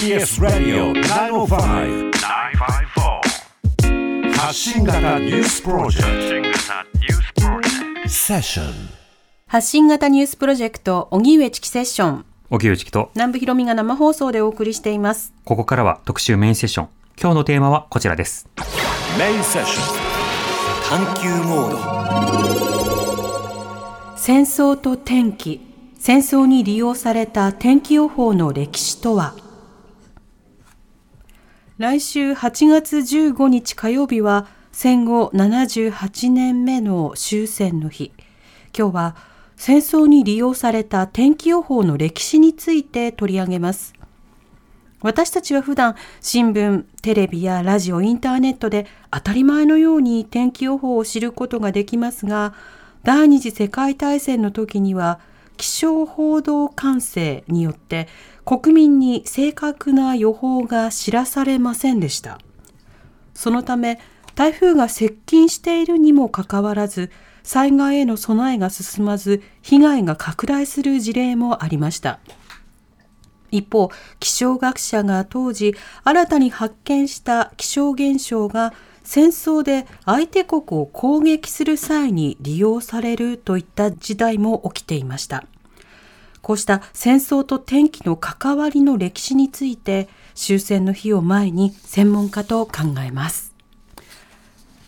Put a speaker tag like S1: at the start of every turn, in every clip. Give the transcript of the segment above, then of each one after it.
S1: TBS ラディオ905-954発信型ニュースプロジェクト。セッション。
S2: 発信型ニュースプロジェクト荻上チキセッション。
S3: 荻上チキと。
S2: 南部ひろみが生放送でお送りしています。
S3: ここからは特集メインセッション。今日のテーマはこちらです。
S1: メインセッション。
S4: 探求モード。
S2: 戦争と天気。戦争に利用された天気予報の歴史とは？来週8月15日火曜日は戦後78年目の終戦の日。今日は戦争に利用された天気予報の歴史について取り上げます。私たちは普段新聞、テレビやラジオ、インターネットで当たり前のように天気予報を知ることができますが、第二次世界大戦の時には気象報道管制によって国民に正確な予報が知らされませんでした。そのため台風が接近しているにもかかわらず災害への備えが進まず被害が拡大する事例もありました。一方、気象学者が当時新たに発見した気象現象が戦争で相手国を攻撃する際に利用されるといった時代も起きていました。こうした戦争と天気の関わりの歴史について終戦の日を前に専門家と考えます。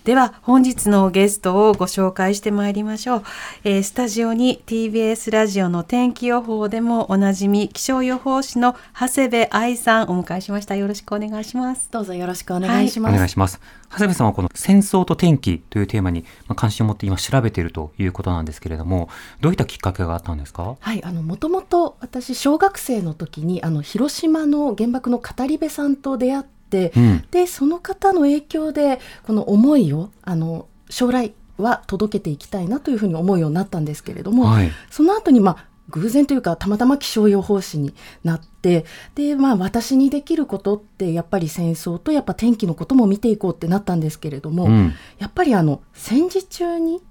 S2: では本日のゲストをご紹介してまいりましょう、えー、スタジオに TBS ラジオの天気予報でもおなじみ気象予報士の長谷部愛さんお迎えしました。よろしくお願いします。
S5: どうぞよろしくお願いします、
S3: はい、お願いします。長谷部さんはこの戦争と天気というテーマに関心を持って今調べているということなんですけれどもどういったきっかけがあったんですか？
S5: はいあのもともと私小学生の時にあの広島の原爆の語り部さんと出会って、うん、でその方の影響でこの思いをあの将来は届けていきたいなというふうに思うようになったんですけれども、はい、その後にまあ偶然というかたまたま気象予報士になってでまあ私にできることってやっぱり戦争とやっぱ天気のことも見ていこうってなったんですけれども、うん、やっぱりあの戦時中に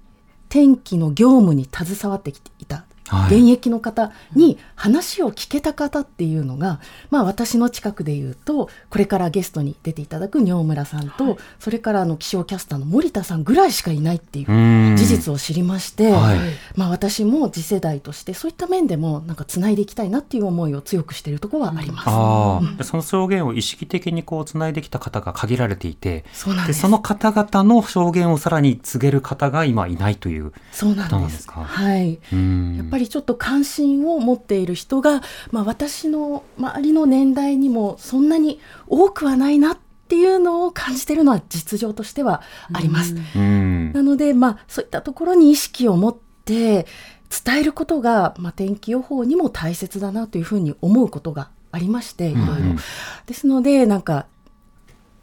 S5: 天気の業務に携わってきていた現役の方に話を聞けた方っていうのが、まあ、私の近くで言うとこれからゲストに出ていただく尿村さんと、はい、それからあの気象キャスターの森田さんぐらいしかいないっていう事実を知りまして、はい、まあ、私も次世代としてそういった面でもなんかつないでいきたいなっていう思いを強くしているところはあります、
S3: うん、その証言を意識的にこうつないできた方が限られていてそでその方々の証言をさらに告げる方が今いないという
S5: そうなんです。か？はい、やっぱりちょっと関心を持っている人が、まあ、私の周りの年代にもそんなに多くはないなっていうのを感じているのは実情としてはあります。なので、まあ、そういったところに意識を持って伝えることが、まあ、天気予報にも大切だなというふうに思うことがありましていろいろ。ですのでなんか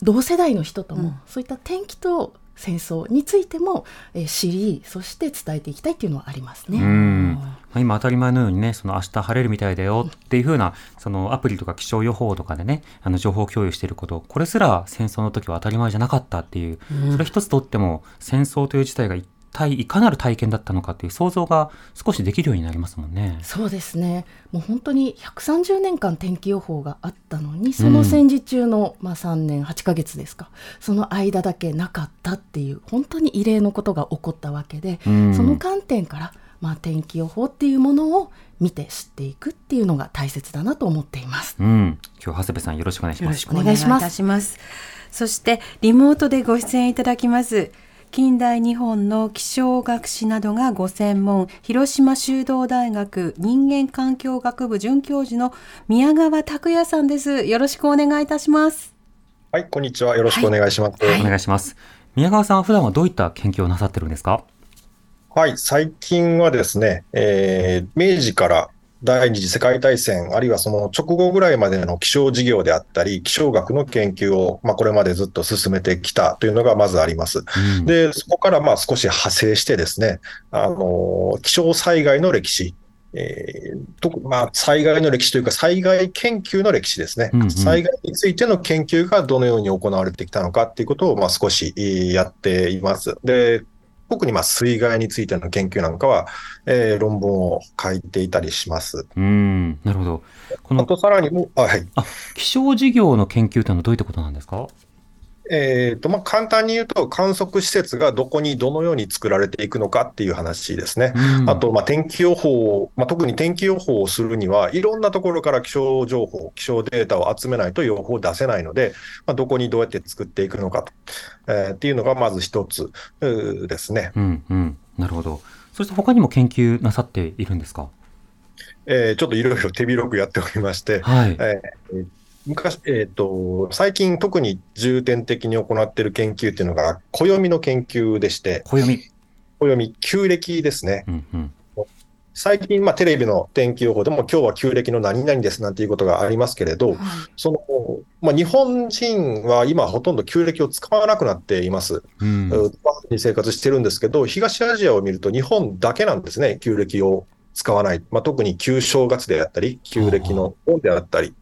S5: 同世代の人とも、そういった天気と戦争についても、えー、知りそして伝えていきたいっていうのはありますね。
S3: 今当たり前のようにね、その明日晴れるみたいだよっていうふうな、そのアプリとか気象予報とかでね、あの情報共有していること、これすら戦争の時は当たり前じゃなかったっていう、それ一つとっても戦争という事態が一体いかなる体験だったのかっていう想像が少しできるようになりますもんね。
S5: そうですね。もう本当に130年間天気予報があったのに、その戦時中の、うん、まあ3年8ヶ月ですか、その間だけなかったっていう本当に異例のことが起こったわけで、うん、その観点からまあ天気予報っていうものを見て知っていくっていうのが大切だなと思っています。
S3: うん、今日長谷部さんよろしくお願いします。よろしく
S2: お願いします。ますそしてリモートでご出演いただきます近代日本の気象学史などがご専門、広島修道大学人間環境学部准教授の宮川拓也さんです。よろしくお願いいたします。
S6: はい、こんにちは。よろしくお願いします。
S3: はい、お願いします。宮川さんは普段はどういった研究をなさってるんですか？
S6: はい、最近はですね、えー、明治から第二次世界大戦、あるいはその直後ぐらいまでの気象事業であったり、気象学の研究を、まあ、これまでずっと進めてきたというのがまずあります。うん、で、そこからまあ少し派生してですね、あの、気象災害の歴史、えーとまあ、災害の歴史というか、災害研究の歴史ですね、うんうん、災害についての研究がどのように行われてきたのかっていうことを、まあ、少しやっています。で特にまあ水害についての研究なんかは、えー論文を書いていたりします。
S3: うん、なるほど。こ
S6: あ
S3: の
S6: とさらにも、あはい。
S3: 気象事業の研究というのはどういったことなんですか？
S6: えーとまあ、簡単に言うと、観測施設がどこにどのように作られていくのかっていう話ですね。
S3: うん
S6: あと、まあ、天気予報を、まあ、特に天気予報をするには、いろんなところから気象情報、気象データを集めないと予報を出せないので、まあ、どこにどうやって作っていくのかと、えーっていうのがまず一つですね。
S3: うん、うん、なるほど。そして他にも研究なさっているんですか？
S6: えーちょっといろいろ手広くやっておりまして、
S3: はい。
S6: えー昔、えっ、と、最近特に重点的に行っている研究っていうのが、暦の研究でして、
S3: 暦。
S6: 暦、旧暦ですね。
S3: うん、うん。
S6: 最近、まあ、テレビの天気予報でも、今日は旧暦の何々ですなんていうことがありますけれど、その、まあ、日本人は今ほとんど旧暦を使わなくなっています。
S3: うん。
S6: うに生活してるんですけど、東アジアを見ると日本だけなんですね、旧暦を使わない。まあ、特に旧正月であったり、旧暦の本であったり、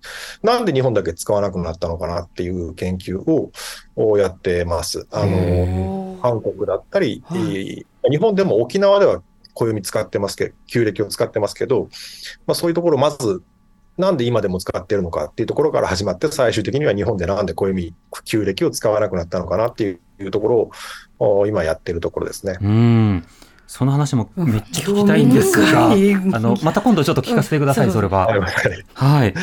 S6: なんで日本だけ使わなくなったのかなっていう研究ををやってます。あの、
S3: へ
S6: 韓国だったり、
S5: はい
S6: えー日本でも沖縄では暦使ってますけど、旧暦を使ってますけど、まあ、そういうところをまず、なんで今でも使ってるのかっていうところから始まって、最終的には日本でなんで暦、旧暦を使わなくなったのかなっていうところをお今やってるところですね。
S3: うん。その話もめっちゃ聞きたいんですが、あの、また今度ちょっと聞かせてください、
S5: うん
S3: それは。
S6: はい
S3: はい。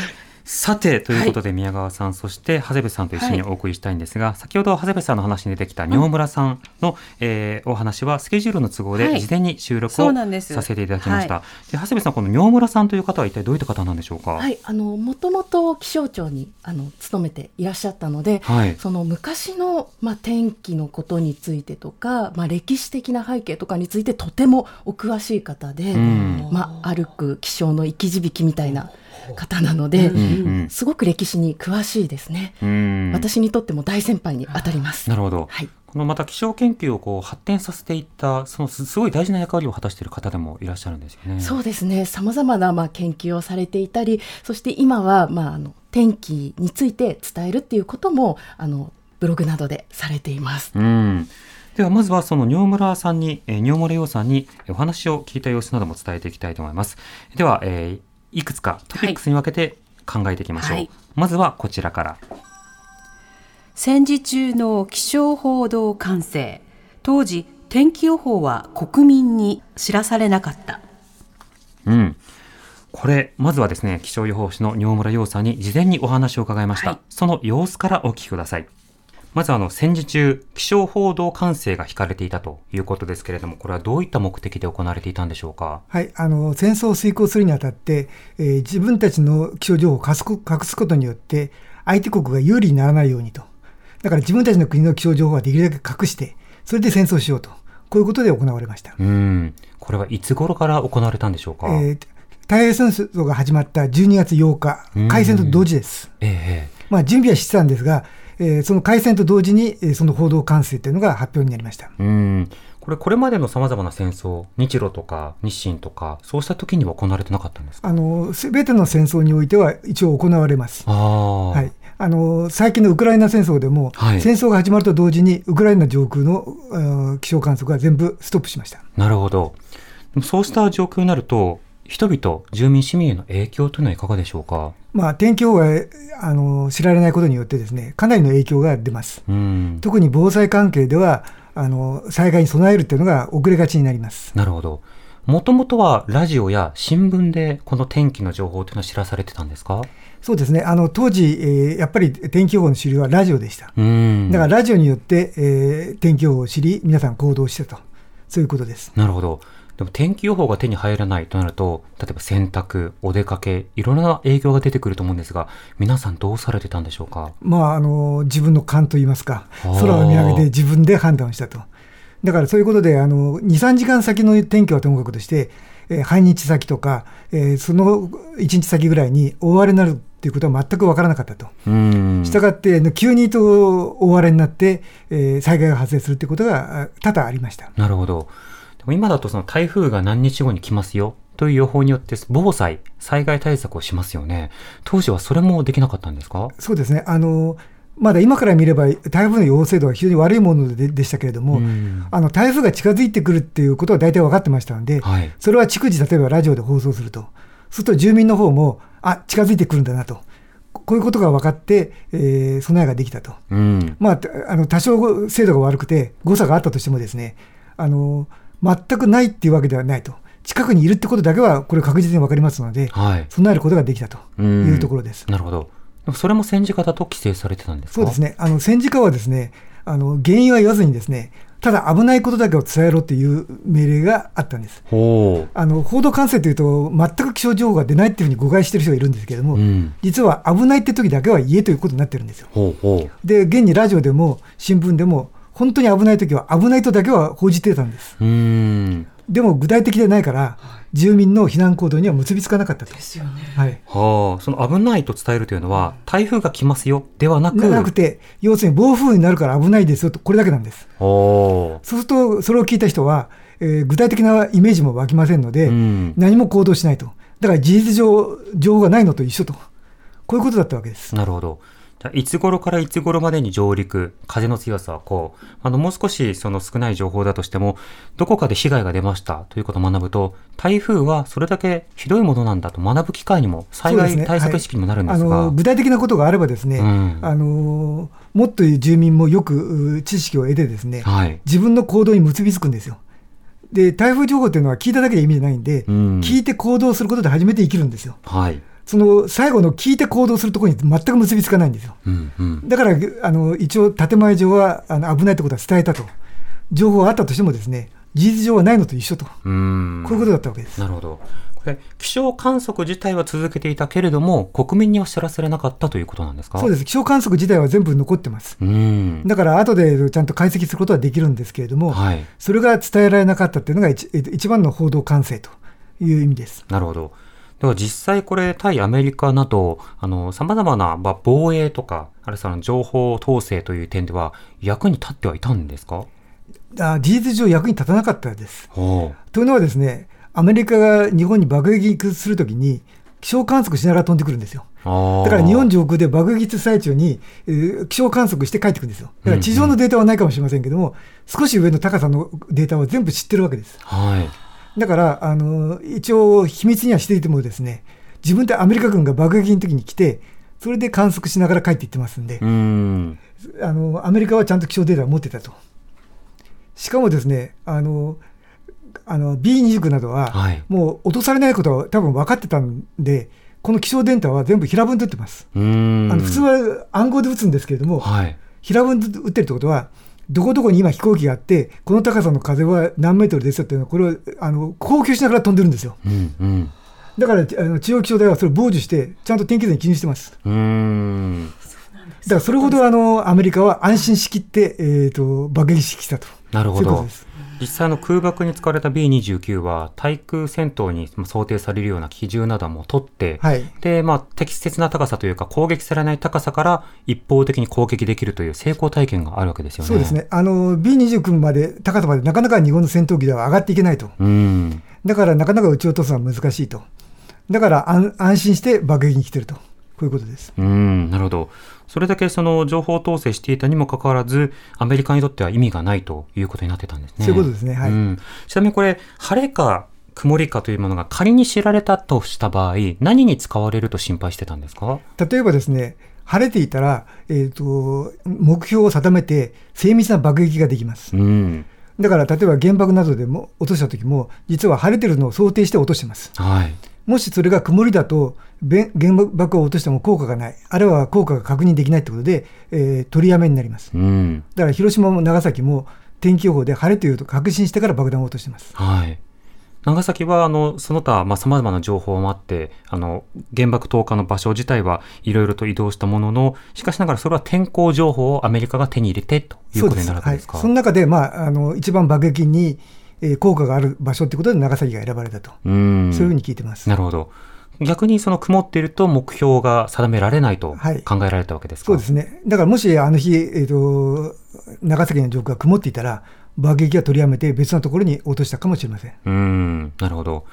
S3: さて、ということで宮川さん、そして長谷部さんと一緒にお送りしたいんですが、先ほど長谷部さんの話に出てきた尿村さんの、えーお話はスケジュールの都合
S2: はい。
S3: で事前に収録をさせていただきました。で長谷部さん、この尿村さんという方は一体どういった方なんでしょうか？
S5: はい、あのもともと気象庁にあの勤めていらっしゃったので、
S3: はい。
S5: その昔の、まあ、天気のことについてとか、まあ、歴史的な背景とかについてとてもお詳しい方で、
S3: うん。
S5: まあ、歩く気象の生き字引みたいな方なので、すごく歴史に詳しいですね。
S3: うん。
S5: 私にとっても大先輩に当たります。
S3: なるほど。
S5: はい、
S3: このまた気象研究をこう発展させていった、そのすすごい大事な役割を果たしている方でもいらっしゃるんですよね。
S5: そうですね。さまざまなまあ研究をされていたり、そして今はまああの天気について伝えるっていうこともあのブログなどでされています。
S3: うん。ではまずはその尿村さんに、えー尿村洋さんにえーお話を聞いた様子なども伝えていきたいと思います。では、えーいくつかトピックスに分けて考えていきましょう。
S2: はい
S3: まずはこちらから。
S2: 戦時中の気象報道管制当時天気予報は国民に知らされなかった
S3: うん。これ、まずはですね、気象予報士の尿村洋さんに事前にお話を伺いました。
S2: はい
S3: その様子からお聞きください。まずあの、戦時中、気象報道管制が引かれていたということですけれども、これはどういった目的で行われていたんでしょうか？
S7: はい、あの戦争を遂行するにあたって、えー自分たちの気象情報を隠すこ隠すことによって、相手国が有利にならないようにと、だから自分たちの国の気象情報はできるだけ隠して、それで戦争しようと、こういうことで行われました。
S3: うん。これはいつ頃から行われたんでしょうか、
S7: えー太平洋戦争が始まった12月8日
S3: うん、
S7: 開戦と同時です。
S3: ええ
S7: まあ、準備はしてたんですが、えーその開戦と同時に、えーその報道管制というのが発表になりました。
S3: うん。これ、これまでの様々な戦争、日露とか日清とか、そうした時には行われてなかったんですか？
S7: あの、すべての戦争においては一応行われます。はい、あの最近のウクライナ戦争でも、
S3: はい
S7: 戦争が始まると同時に、ウクライナ上空のうん気象観測が全部ストップしました。
S3: なるほど。そうした状況になると、人々、住民、市民への影響というのはいかがでしょうか？
S7: まあ、天気予報があの知られないことによってですね、かなりの影響が出ます。
S3: うん。
S7: 特に防災関係では、あの災害に備えるっていうのが遅れがちになります。
S3: なるほど。もともとはラジオや新聞でこの天気の情報というのは知らされてたんですか？
S7: そうですね、あの当時、えーやっぱり天気予報の主流はラジオでした。
S3: うん。
S7: だからラジオによって、えー天気予報を知り、皆さん行動してと、そういうことです。
S3: なるほど。でも天気予報が手に入らないとなると、例えば洗濯、お出かけ、いろんな影響が出てくると思うんですが、皆さんどうされてたんでしょうか？
S7: まあ、あの自分の勘といいますか、空を見上げて自分で判断をしたと。だからそういうことで、あの2、3時間先の天気はともかくとして、えー半日先とか、えーその1日先ぐらいに大荒れになるっていうことは全く分からなかったと。
S3: うん。
S7: したがって、急にと大荒れになって、えー災害が発生するっていうことがあ多々ありました。
S3: なるほど。でも今だとその台風が何日後に来ますよという予報によって防災、災害対策をしますよね。当時はそれもできなかったんですか？
S7: そうですね。あのまだ今から見れば台風の陽性度は非常に悪いものででしたけれども、
S3: うん
S7: あの台風が近づいてくるっていうことは大体分かってましたので、
S3: はい
S7: それは逐次、例えばラジオで放送すると、すると住民の方も、あ近づいてくるんだなと、こういうことが分かって、えー備えができたと。
S3: うん。
S7: まあ、あの多少精度が悪くて、誤差があったとしてもですね、あの全くないっていうわけではないと、近くにいるってことだけは、これ確実に分かりますので、
S3: はい。
S7: 備えることができたと
S3: うん
S7: いうところです。
S3: なるほど。それも戦時下だと規制されてたんですか？
S7: そうです。ね、あの戦時下はですねあの原因は言わずにですね、ただ危ないことだけを伝えろという命令があったんです。
S3: ほ
S7: あの報道管制というと、全く気象情報が出ないっていうふうに誤解してる人がいるんですけれども、
S3: う。うん。
S7: 実は危ないって時だけは言えということになってるんですよ。
S3: ほうほ
S7: で、現にラジオでも新聞でも、本当に危ない時は危ないとだけは報じてたんです。でも具体的でないから、住民の避難行動には結びつかなかったと。
S5: ですよね。
S7: はい
S3: はあ、その危ないと伝えるというのは、台風が来ますよではなく、
S7: なくて、要するに暴風雨になるから危ないですよと、これだけなんです。
S3: お
S7: そうすると、それを聞いた人は、えー具体的なイメージも湧きませんので、
S3: うん
S7: 何も行動しないと。だから事実上、情報がないのと一緒と。こういうことだったわけです。
S3: なるほど。じゃあいつ頃からいつ頃までに上陸、風の強さはこう、あの、もう少しその少ない情報だとしても、どこかで被害が出ましたということを学ぶと、台風はそれだけひどいものなんだと学ぶ機会にも、災害対策意識にもなるんで
S7: あ
S3: すが、
S7: の具体的なことがあればですね、
S3: うん
S7: あのもっと住民もよくう知識を得てですね、
S3: はい。
S7: 自分の行動に結びつくんですよ。で、台風情報っていうのは聞いただけで意味ないんで、
S3: うん
S7: 聞いて行動することで初めて生きるんですよ。
S3: はい。
S7: その最後の聞いて行動するところに全く結びつかないんですよ。
S3: うんうん。
S7: だからあの一応、建前上はあの危ないってことは伝えたと、情報があったとしてもですね、事実上はないのと一緒と、こ
S3: うーん。
S7: ういうことだったわけです。
S3: なるほど。これ、気象観測自体は続けていたけれども、国民には知らされなかったということなんですか？
S7: そうですす、気象観測自体は全部残ってます。だから後でちゃんと解析することはできるんですけれども、
S3: はい。
S7: それが伝えられなかったっていうのが一えっと一番の報道管制という意味です。
S3: なるほど。では実際これ、対アメリカなど、あの、様々な、まあ、防衛とか、あるいは情報統制という点では、役に立ってはいたんですか？
S7: あ事実上役に立たなかったです。
S3: ほ
S7: というのはですね、アメリカが日本に爆撃するときに、気象観測しながら飛んでくるんですよ。だから日本上空で爆撃最中に、えー気象観測して帰ってくるんですよ。だから地上のデータはないかもしれませんけども、少し上の高さのデータは全部知ってるわけです。
S3: はい。
S7: だから、あの一応、秘密にはしていてもですね、自分でアメリカ軍が爆撃の時に来て、それで観測しながら帰っていってますんで
S3: ん。
S7: あのアメリカはちゃんと気象データを持ってたと。しかもですね、あのあの B29 などは、
S3: はい。
S7: もう落とされないことは多分分かってたんで、この気象データは全部平文で打ってます。あの普通は暗号で打つんですけれども、
S3: はい。
S7: 平文で打ってるってことは、どこどこに今飛行機があって、この高さの風は何メートルですよっていうのは、これをあの高級しながら飛んでるんですよ。
S3: うんうん。
S7: だからあの中央気象台はそれを傍受して、ちゃんと天気図に記入してます。
S3: う。
S7: だからそれほどあのアメリカは安心しきって、えー、と爆撃してきたと。
S3: なるほど
S7: そういうことで。す。
S3: 実際の空爆に使われた B29 は対空戦闘に想定されるような機銃なども取って、
S7: はい。
S3: で、まあ、適切な高さというか攻撃されない高さから一方的に攻撃できるという成功体験があるわけですよね。
S7: そうです。ね。あの B29 まで、高さまでなかなか日本の戦闘機では上がっていけないと。
S3: うん。
S7: だからなかなか撃ち落とすのは難しいと。だから安安心して爆撃に来てると。こういうことです。
S3: うん、なるほど。それだけその情報統制していたにもかかわらず、アメリカにとっては意味がないということになってたんですね。
S7: そういうことですねはい
S3: んちなみにこれ、晴れか曇りかというものが仮に知られたとした場合、何に使われると心配してたんですか？
S7: 例えばですね、晴れていたら、えー、と目標を定めて精密な爆撃ができます。
S3: うん。
S7: だから例えば原爆などでも落とした時も、実は晴れてるのを想定して落としてます。
S3: はい。
S7: もしそれが曇りだと、べ原爆を落としても効果がない、あるいは効果が確認できないということで、えー取りやめになります。
S3: うん。
S7: だから広島も長崎も天気予報で晴れというと確信してから爆弾を落としてます。
S3: はい。長崎は、あの、その他、まあ、様々な情報もあって、あの、原爆投下の場所自体はいろいろと移動したものの、しかしながらそれは天候情報をアメリカが手に入れてということになるわけ
S7: はい、
S3: ですか。
S7: その中で、まあ、あの一番爆撃に、えー効果がある場所ということで長崎が選ばれたと、
S3: うん。
S7: そういうふうに聞いてます。
S3: なるほど。逆にその曇っていると目標が定められないと
S7: はい
S3: 考えられたわけですか？
S7: そうですね。だからもしあの日、えーと、長崎の上空が曇っていたら、爆撃は取りやめて別のところに落としたかもしれません。
S3: うんなるほど。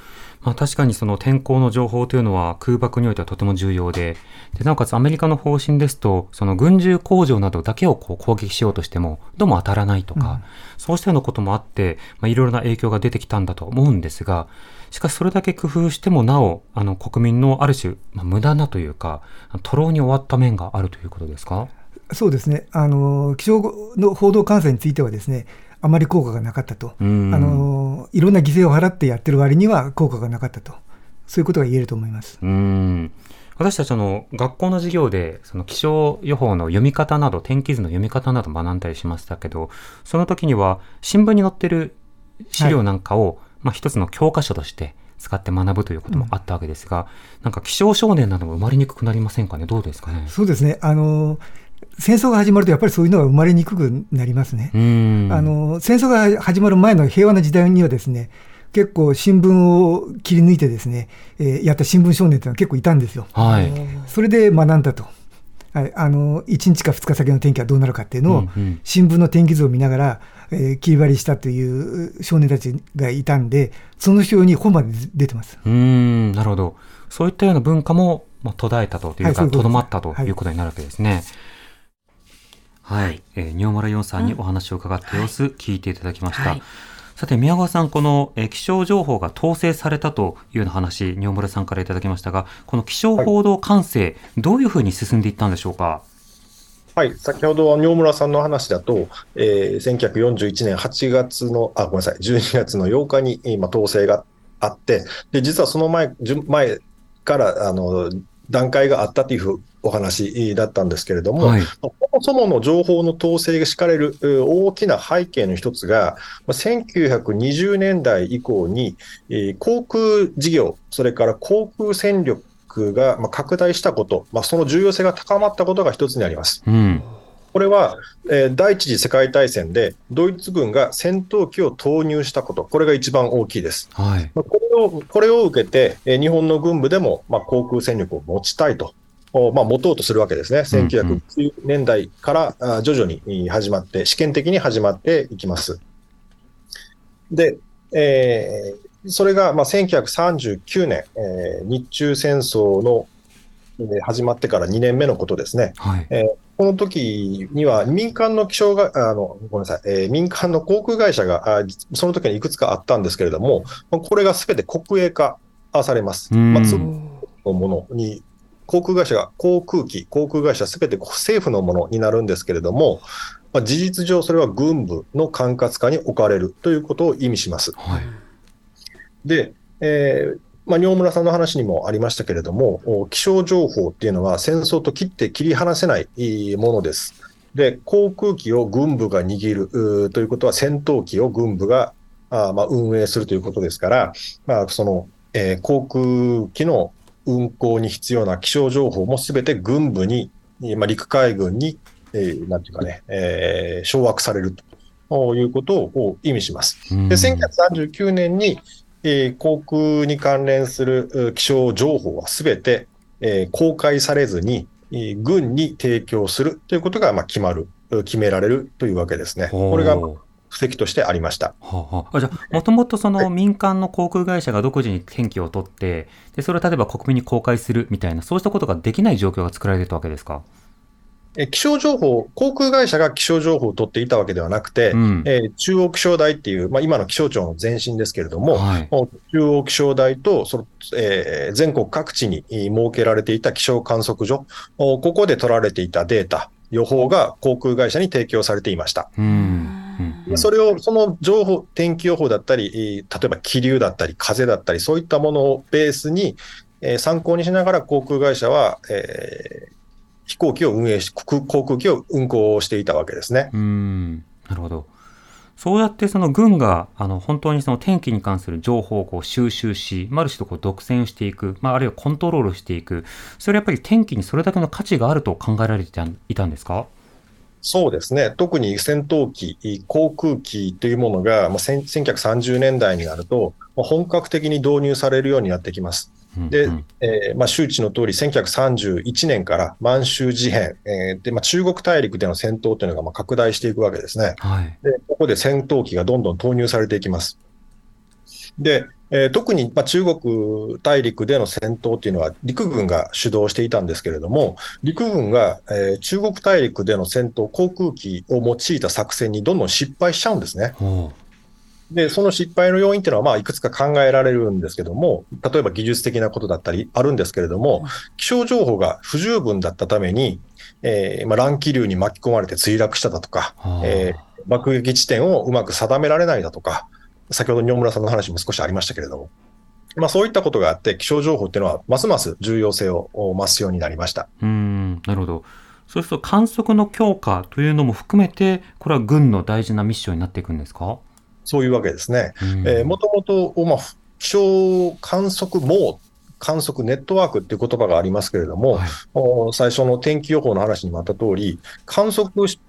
S3: まあ、確かにその天候の情報というのは空爆においてはとても重要で、でなおかつアメリカの方針ですと、その軍需工場などだけをこう攻撃しようとしても、どうも当たらないとか、うん、そうしたようなこともあって、まあ、いろいろな影響が出てきたんだと思うんですが、しかしそれだけ工夫してもなお、あの国民のある種、まあ、無駄なというか、徒労に終わった面があるということですか？
S7: そうですね。あの、気象の報道監査についてはですね、あまり効果がなかったと、あのいろんな犠牲を払ってやってる割には効果がなかったと、そういうことが言えると思います。
S3: うん。私たちの学校の授業でその気象予報の読み方など天気図の読み方など学んだりしましたけどその時には新聞に載ってる資料なんかを、はい、まあ、一つの教科書として使って学ぶということもあったわけですが、うん、なんか気象少年なども生まれにくくなりませんかね、どうですかね？
S7: そうですね。あの戦争が始まるとやっぱりそういうのが生まれにくくなりますね。あの戦争が始まる前の平和な時代にはですね結構新聞を切り抜いてですね、えー、やった新聞少年っていうのは結構いたんですよ。
S3: はい、
S7: それで学んだと。はい、あの1日か2日先の天気はどうなるかっていうのを、新聞の天気図を見ながら、えー、切り張りしたという少年たちがいたんで、その表に本まで出てます。
S3: うんなるほど。そういったような文化も、まあ、途絶えたというか、と、は、ど、まったということになるわけですね。はいはい、えー、仁村洋さんにお話を伺った様子、聞いていただきました。はい、さて、宮川さん、この、えー、気象情報が統制されたというような話、仁村さんからいただきましたが、この気象報道管制、はい、どういうふうに進んでいったんでしょうか？
S6: はい、先ほど仁村さんの話だと、えー、1941年8月の、あ、ごめんなさい、12月の8日に今、統制があって、で、実はその前、前から、あの、段階があったというお話だったんですけれども、はい、そもそもの情報の統制が敷かれる大きな背景の一つが、1920年代以降に、航空事業、それから航空戦力が拡大したこと、まあ、その重要性が高まったことが一つにあります。うんこれは、えー、第一次世界大戦でドイツ軍が戦闘機を投入したこと、これが一番大きいです。はい、これをこれを受けて、えー、日本の軍部でも、まあ、航空戦力を持ちたいとまあ、持とうとするわけですね。1990年代から徐々に始まって、試験的に始まっていきます。で、えー、それがまあ1939年、えー、日中戦争の始まってから2年目のことですね。はいえー、この時には民間の気象が、あのごめんなさい、えー、民間の航空会社があ、その時にいくつかあったんですけれども、これがすべて国営化されます。まあ、のものに航空会社が航空機、航空会社すべて政府のものになるんですけれども、まあ、事実上それは軍部の管轄下に置かれるということを意味します。はい、で、えーまあ、尿村さんの話にもありましたけれども、気象情報っていうのは戦争と切って切り離せないものです。で、航空機を軍部が握るということは、戦闘機を軍部があまあ運営するということですから、まあ、その、えー、航空機の運航に必要な気象情報もすべて軍部に、まあ、陸海軍に、えー、なんていうかね、えー、掌握されるということを意味します。で、1939年に、えー、航空に関連する気象情報はすべて、えー、公開されずに、軍に提供するということが、まあ、決まる、決められるというわけですね。これが布石としてありました。
S3: はあはあ、じゃあ、もともとその民間の航空会社が独自に天気を取って、でそれを例えば国民に公開するみたいな、そうしたことができない状況が作られてたわけですか？
S6: 気象情報、航空会社が気象情報を取っていたわけではなくて、うん、えー、中央気象台っていう、まあ、今の気象庁の前身ですけれども、はい、中央気象台とその、えー、全国各地に設けられていた気象観測所、ここで取られていたデータ、予報が航空会社に提供されていました。うんそれを、その情報、天気予報だったり、例えば気流だったり、風だったり、そういったものをベースに、えー、参考にしながら航空会社は、えー、飛行機を運営し、航空機を運航していたわけですね。
S3: うんなるほど。そうやってその軍があの本当にその天気に関する情報をこう収集し、ある種とこう独占していく、まあ、あるいはコントロールしていく、それやっぱり天気にそれだけの価値があると考えられていたんですか？
S6: そうですね。特に戦闘機、航空機というものが、まあ、1930年代になると、本格的に導入されるようになってきます。で、
S3: うん
S6: えーまあ、周知の通り、1931年から満州事変、えーでまあ、中国大陸での戦闘というのがまあ拡大していくわけですね。
S3: はい。
S6: で、ここで戦闘機がどんどん投入されていきます。で、えー特に、まあ、中国大陸での戦闘っていうのは陸軍が主導していたんですけれども、陸軍が、えー中国大陸での戦闘、航空機を用いた作戦にどんどん失敗しちゃうんですね。
S3: ほ
S6: で、その失敗の要因っていうのは、まあ、いくつか考えられるんですけども、例えば技術的なことだったりあるんですけれども、気象情報が不十分だったために、えーまあ、乱気流に巻き込まれて墜落しただとか、えー爆撃地点をうまく定められないだとか、先ほど仁村さんの話も少しありましたけれども、まあ、そういったことがあって、気象情報っていうのは、ますます重要性を増すようになりました。
S3: うーん、なるほど。そうすると観測の強化というのも含めて、これは軍の大事なミッションになっていくんですか？
S6: そういうわけですね。もともと、まあ、気象観測網、観測ネットワークっていう言葉がありますけれども、
S3: はい
S6: お最初の天気予報の話にもあった通り、観測し、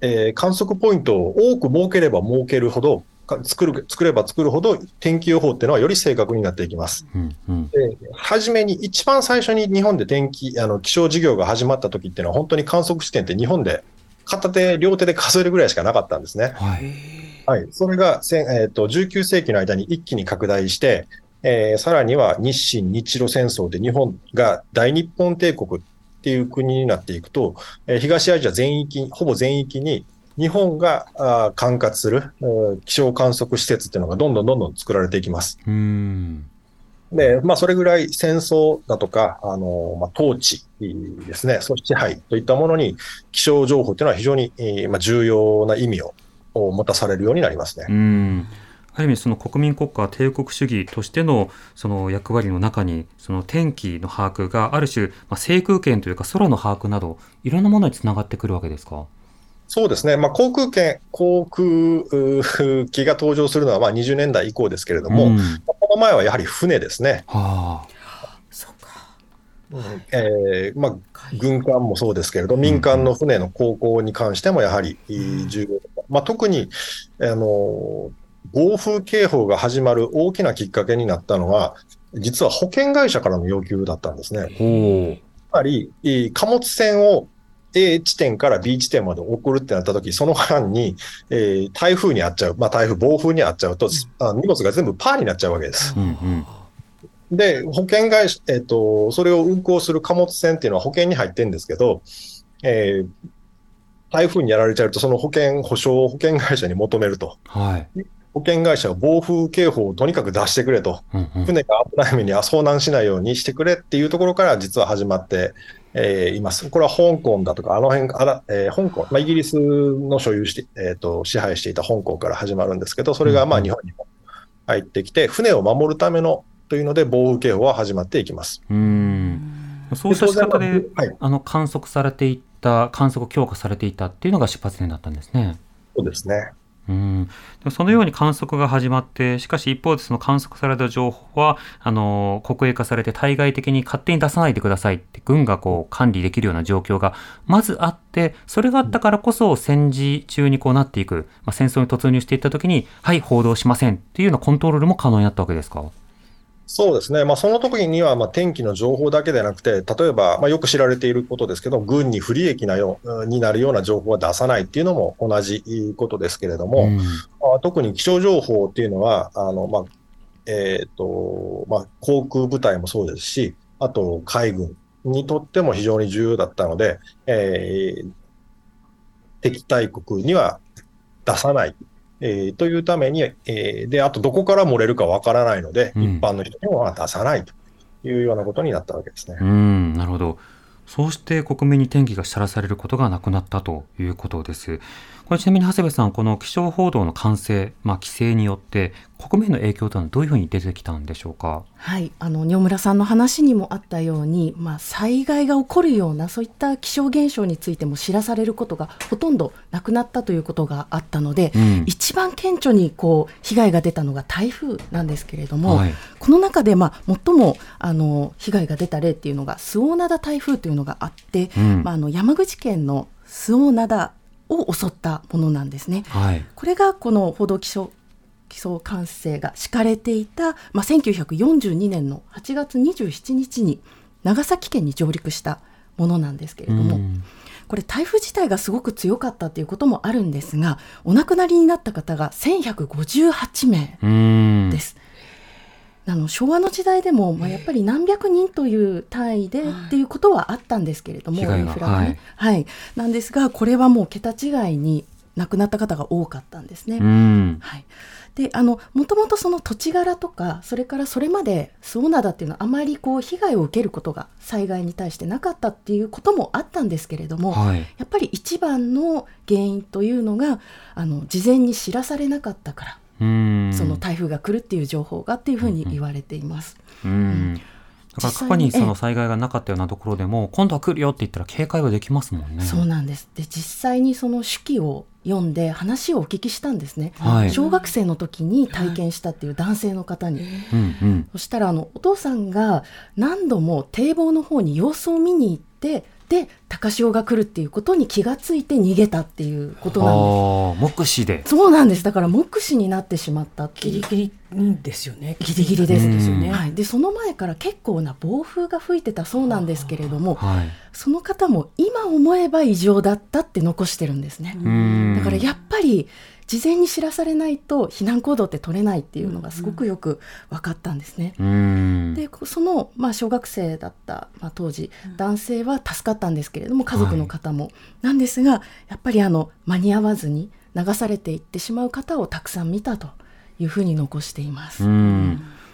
S6: えー観測ポイントを多く設ければ設けるほど、か作る作れば作るほど、天気予報っていうのはより正確になっていきます。
S3: うんうん
S6: で初めに、一番最初に日本で天気、あの気象事業が始まった時っていうのは、本当に観測地点って日本で片手、両手で数えるぐらいしかなかったんですね。
S3: はい。
S6: はい、それがえー、と19世紀の間に一気に拡大して、えーさらには日清、日露戦争で日本が大日本帝国っていう国になっていくと、えー東アジア全域、ほぼ全域に日本が管轄するうん気象観測施設っていうのがどんどんどんどん作られていきます。
S3: うーん。
S6: で、まあ、それぐらい戦争だとか、あの、まあ、統治ですね、組織支配といったものに気象情報っていうのは非常に、えーまあ、重要な意味をを持たされるようになりますね。
S3: うん。ある意味その国民国家帝国主義としてのその役割の中にその天気の把握がある種、まあ、制空権というか空の把握などいろんなものにつながってくるわけですか？
S6: そうですね、まあ、航空券、航空機が登場するのはまあ20年代以降ですけれども、
S3: うん。
S6: この前はやはり船ですね。
S3: は
S5: そうか。
S6: えーまあ、軍艦もそうですけれど、民間の船の航行に関してもやはりえー重要、まあ、特にあの暴風警報が始まる大きなきっかけになったのは、実は保険会社からの要求だったんですね。つまり、えー貨物船を A 地点から B 地点まで送るってなったとき、その間に、えー台風に遭っちゃう、まあ、台風、暴風に遭っちゃうと、あ荷物が全部パーになっちゃうわけです。
S3: う。うんうん。
S6: で、保険会社、えっ、と、それを運航する貨物船っていうのは保険に入ってるんですけど、えー台風にやられちゃうと、その保険、保証を保険会社に求めると。
S3: はい。
S6: 保険会社は暴風警報をとにかく出してくれと。
S3: うんうん
S6: 船が危ない目に遭難しないようにしてくれっていうところから実は始まって、えーいます。これは香港だとか、あの辺あら、えー香港、まあ、イギリスの所有して、えーと、支配していた香港から始まるんですけど、それがまあ
S3: うん
S6: 日本にも入ってきて、船を守るためのというので、暴風警報は始まっていきます。
S3: うん。そうした仕方で、
S6: はい、
S3: あの観測されていった、観測強化されていたっていうのが出発点だったんですね。
S6: そうですね。
S3: うん、でもそのように観測が始まって、しかし一方でその観測された情報は、あの、国営化されて対外的に勝手に出さないでくださいって軍がこう管理できるような状況がまずあって、それがあったからこそ戦時中にこうなっていく、まあ、戦争に突入していった時に、はい、報道しませんっていうようなコントロールも可能になったわけですか？
S6: そうですね、まあ、その時にはまあ天気の情報だけでなくて、例えば、まあ、よく知られていることですけど、軍に不利益なようになるような情報は出さないっていうのも同じことですけれども、
S3: うん
S6: まあ特に気象情報っていうのは、あのまあえーとまあ、航空部隊もそうですし、あと海軍にとっても非常に重要だったので、えー敵対国には出さない。えーというために、えーで、あとどこから漏れるかわからないので、
S3: うん
S6: 一般の人には出さないというようなことになったわけですね。
S3: うん、なるほど。そうして国民に天気がさらされることがなくなったということです。これちなみに長谷部さん、この気象報道の完成、まあ、規制によって国民への影響というのはどういうふうに出てきたんでしょうか？
S5: はい、あの仁村さんの話にもあったように、まあ、災害が起こるようなそういった気象現象についても知らされることがほとんどなくなったということがあったので、
S3: うん。
S5: 一番顕著にこう被害が出たのが台風なんですけれども、
S3: はい。
S5: この中で、まあ、最もあの被害が出た例っていうのが周防灘台風というのがあって、
S3: うん。
S5: まあ、あの山口県の周防灘を襲ったものなんですね。
S3: はい。
S5: これがこの報道気象基礎管制が敷かれていた、まあ、1942年の8月27日に長崎県に上陸したものなんですけれども、これ台風自体がすごく強かったということもあるんですがお亡くなりになった方が1158名です。あの昭和の時代でも、まあ、やっぱり何百人という単位でっていうことはあったんですけれども、インフラがね、はい、はい、なんですがこれはもう桁違いに亡くなった方が多かったんですね。はい、であのもともとその土地柄とかそれからそれまで周防灘っていうのはあまりこう被害を受けることが災害に対してなかったっていうこともあったんですけれども、はい、やっぱり一番の原因というのがあの事前に知らされなかったから。その台風が来るっていう情報がっていうふうに言われています。
S3: だから過去にその災害がなかったようなところでも今度は来るよって言ったら警戒はできますもんね。
S5: そうなんです。で実際にその手記を読んで話をお聞きしたんですね、はい、小学生の時に体験したっていう男性の方に、はい、そしたらあのお父さんが何度も堤防の方に様子を見に行ってで高潮が来るっていうことに気がついて逃げたっていうことなんです。
S3: 目視で。
S5: そうなんです。だから目視になってしまった
S2: ギリギリですよね。
S5: ギリギリですですよね。はい。でその前から結構な暴風が吹いてたそうなんですけれども、はい、その方も今思えば異常だったって残してるんですね。だからやっぱり事前に知らされないと避難行動って取れないっていうのがすごくよく分かったんですね。でその、まあ、小学生だった、まあ、当時男性は助かったんですけれども家族の方も、はい、なんですがやっぱりあの間に合わずに流されていってしまう方をたくさん見たというふうに残しています。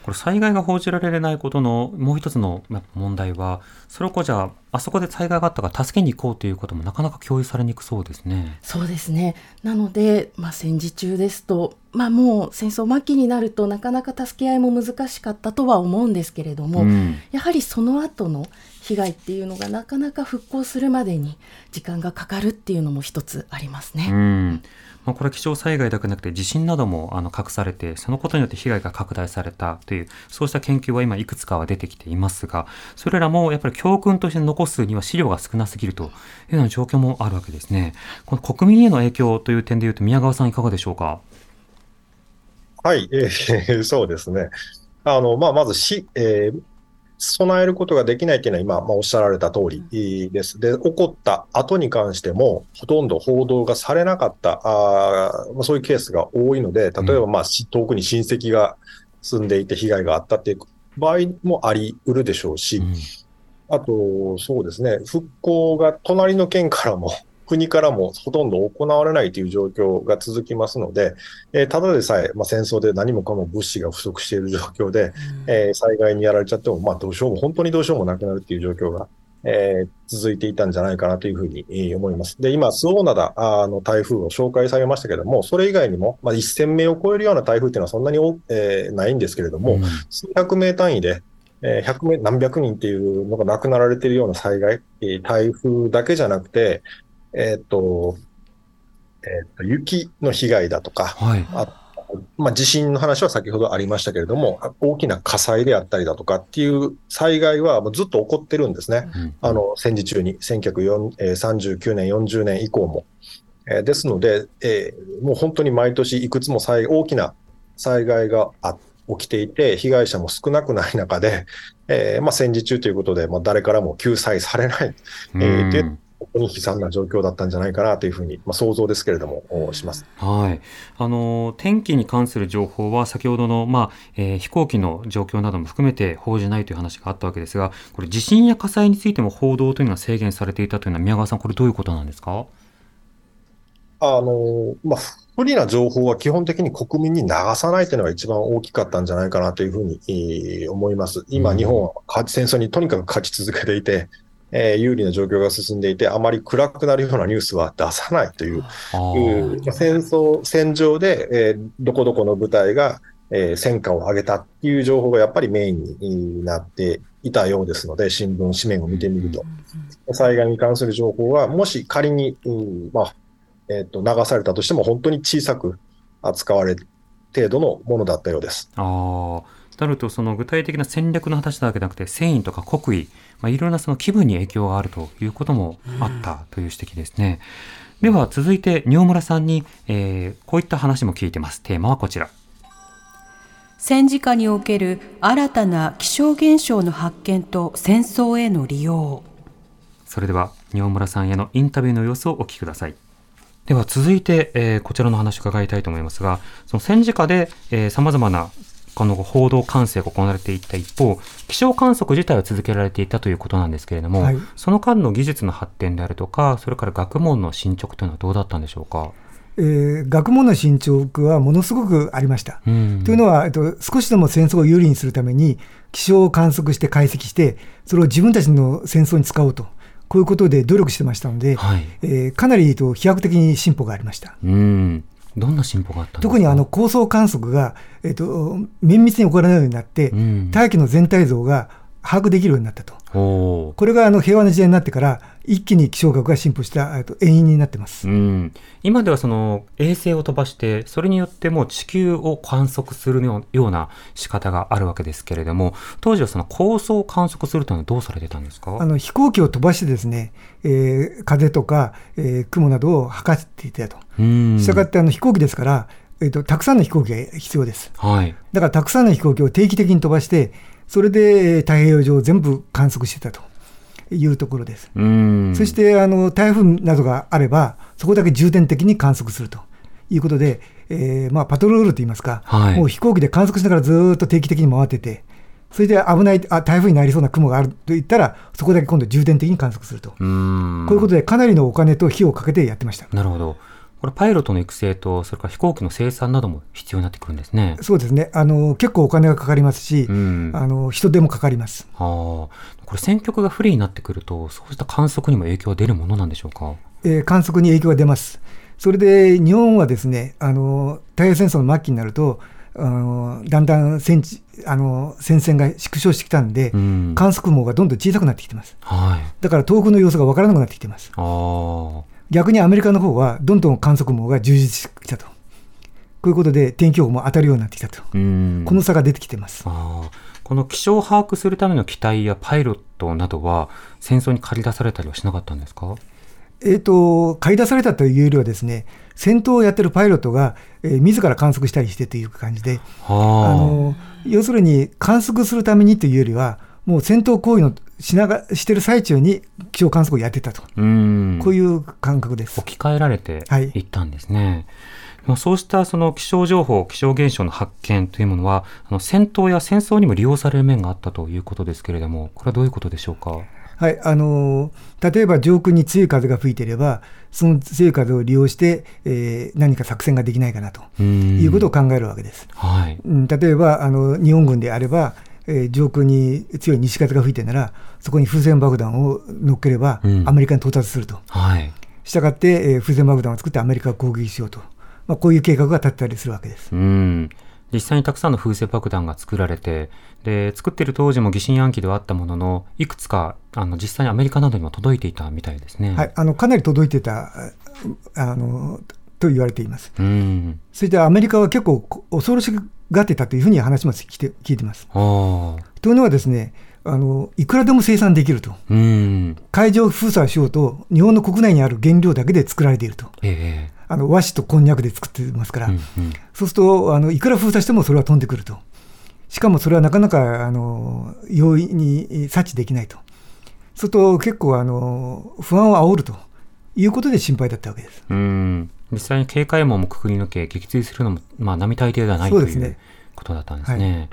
S3: これ災害が報じられないことのもう一つの問題はそれをこうじゃああそこで災害があったから助けに行こうということもなかなか共有されにくそうですね。
S5: そうですねなので、まあ、戦時中ですと、まあ、もう戦争末期になるとなかなか助け合いも難しかったとは思うんですけれども、うん、やはりその後の被害っていうのがなかなか復興するまでに時間がかかるっていうのも一つありますね。うん
S3: まあ、これは気象災害だけなくて地震などもあの隠されてそのことによって被害が拡大されたというそうした研究は今いくつかは出てきていますがそれらもやっぱり教訓として残すには資料が少なすぎるというような状況もあるわけですね。この国民への影響という点でいうと宮川さんいかがでしょうか？
S6: はい、えー、そうですね。あのまあ、まずし、えー、備えることができないというのは今、まあ、おっしゃられた通りです。で、起こった後に関しても、ほとんど報道がされなかった、あまあ、そういうケースが多いので、例えば、まあ、遠くに親戚が住んでいて被害があったっていう場合もあり得るでしょうし、うん、あと、そうですね、復興が隣の県からも国からもほとんど行われないという状況が続きますので、えー、ただでさえ、まあ、戦争で何もかも物資が不足している状況で、うん、えー、災害にやられちゃっても、まあ、どうしようも、本当にどうしようもなくなるという状況が、えー、続いていたんじゃないかなというふうに、えー、思います。で、今、周防灘の台風を紹介されましたけれども、それ以外にも、まあ、1000名を超えるような台風っていうのはそんなに、えー、ないんですけれども、うん、数百名単位で、えー、100名、何百人っていうのが亡くなられているような災害、えー、台風だけじゃなくて、えっ、ー、と、えっ、ー、と、雪の被害だとか、はい、あまあ、地震の話は先ほどありましたけれども、大きな火災であったりだとかっていう災害はもうずっと起こってるんですね。うん、あの、戦時中に、1939年、40年以降も。えー、ですので、えー、もう本当に毎年いくつも災大きな災害が起きていて、被害者も少なくない中で、えーまあ、戦時中ということで、まあ、誰からも救済されない、えー、で本当に悲惨な状況だったんじゃないかなというふうに、まあ、想像ですけれども、します。
S3: はい。あの、天気に関する情報は、先ほどの、まあ、えー、飛行機の状況なども含めて報じないという話があったわけですが、これ、地震や火災についても報道というのは制限されていたというのは、宮川さん、これどういうことなんですか？
S6: あの、まあ、不利な情報は基本的に国民に流さないというのが一番大きかったんじゃないかなというふうに思います。今、日本は戦争にとにかく勝ち続けていて、えー、有利な状況が進んでいて、あまり暗くなるようなニュースは出さないという、う戦争、戦場で、えー、どこどこの部隊が、えー、戦果を上げたっていう情報がやっぱりメインになっていたようですので、新聞紙面を見てみると。災害に関する情報は、もし仮に、うんまあえーと、流されたとしても、本当に小さく扱われる程度のものだったようです。
S3: あなると、その具体的な戦略の話だけじゃなくて、繊維とか国威、まあ、いろんなその気分に影響があるということもあったという指摘ですね。では続いて、仁村さんに、えー、こういった話も聞いてます。テーマはこちら。
S2: 戦時下における新たな気象現象の発見と戦争への利用
S3: それでは仁村さんへのインタビューの様子をお聞きくださいでは続いて、えー、こちらの話を伺いたいと思いますがその戦時下でさまざまなこの報道管制が行われていった一方、気象観測自体は続けられていたということなんですけれども、はい、その間の技術の発展であるとか、それから学問の進捗というのはどうだったんでしょうか？
S7: えー、学問の進捗はものすごくありました。というのは、えっと、少しでも戦争を有利にするために、気象を観測して解析して、それを自分たちの戦争に使おうと。こういうことで努力してましたので、はい、えー、かなりと飛躍的に進歩がありました。
S3: うんどんな進歩があった
S7: 特にあの高層観測が、えーと、綿密に行われるようになって、うん、大気の全体像が把握できるようになったと。これがあの平和な時代になってから、一気に気象学が進歩したと遠因になってます、
S3: うん、今ではその衛星を飛ばして、それによっても地球を観測するような仕方があるわけですけれども、当時はその高層を観測するというのはどうされてたんですか？
S7: あの飛行機を飛ばしてですね、えー、風とか、えー、雲などを測っていたと。したがってあの飛行機ですから、えーと、たくさんの飛行機が必要です。はい、だからたくさんの飛行機を定期的に飛ばして、それで太平洋上全部観測してたと。いうところです。そしてあの台風などがあれば、そこだけ重点的に観測するということで、えーまあ、パトロールといいますか、はい、もう飛行機で観測しながらずっと定期的に回ってて、それで危ないあ、台風になりそうな雲があると言ったら、そこだけ今度重点的に観測すると。こういうことで、かなりのお金と費用をかけてやってました。
S3: なるほど。これ、パイロットの育成と、それから飛行機の生産なども必要になってくるんですね。
S7: そうですね。あの、結構お金がかかりますし、うん、あの、人手もかかります。は
S3: あ。これ、選曲が不利になってくると、そうした観測にも影響が出るものなんでしょうか？
S7: えー、観測に影響が出ます。それで、日本はですね、あの、太平洋戦争の末期になると、あのだんだん戦地あの戦線が縮小してきたんで、うん、観測網がどんどん小さくなってきてます、はい、だから遠くの様子が分からなくなってきてます。あ逆にアメリカの方はどんどん観測網が充実してきたと。こういうことで天気予報も当たるようになってきたと。この差が出てきてます。
S3: この気象を把握するための機体やパイロットなどは戦争に駆り出されたりはしなかったんですか？
S7: えーと、駆り出されたというよりはですね戦闘をやってるパイロットが、えー、自ら観測したりしてという感じで、あ。の要するに観測するためにというよりはもう戦闘行為のしながしてる最中に気象観測をやってたと、うこういう感覚です。
S3: 置き換えられてい。ったんですね。はい、そうしたその気象情報、気象現象の発見というものは、あの戦闘や戦争にも利用される面があったということですけれども、これはどういうことでしょうか？
S7: はい、あの例えば上空に強い風が吹いていれば、その強い風を利用して、えー、何か作戦ができないかなということを考えるわけです。はい、例えばあの日本軍であれば、えー、上空に強い西風が吹いてるなら、そこに風船爆弾を乗っければ、アメリカに到達すると。はい、したがって、えー、風船爆弾を作ってアメリカを攻撃しようと、まあ、こういう計画が立ったりするわけです。
S3: うん実際にたくさんの風船爆弾が作られて、で、作ってる当時も疑心暗鬼ではあったものの、いくつか、あの、実際にアメリカなどにも届いていたみたいですね。
S7: はい、あの、かなり届いてた、あの、と言われています。うん。そしてアメリカは結構恐ろしがってたというふうに話も聞いてます。というのはですね、あのいくらでも生産できると、海上封鎖しようと、日本の国内にある原料だけで作られていると、えー、あの和紙とこんにゃくで作ってますから、うんうん、そうするとあの、いくら封鎖してもそれは飛んでくると、しかもそれはなかなかあの容易に察知できないと、そうすると結構あの不安を煽るということで心配だったわけです。
S3: うん。実際に警戒網もくくり抜け、撃墜するのも、まあ、並大抵ではないということだったんですね。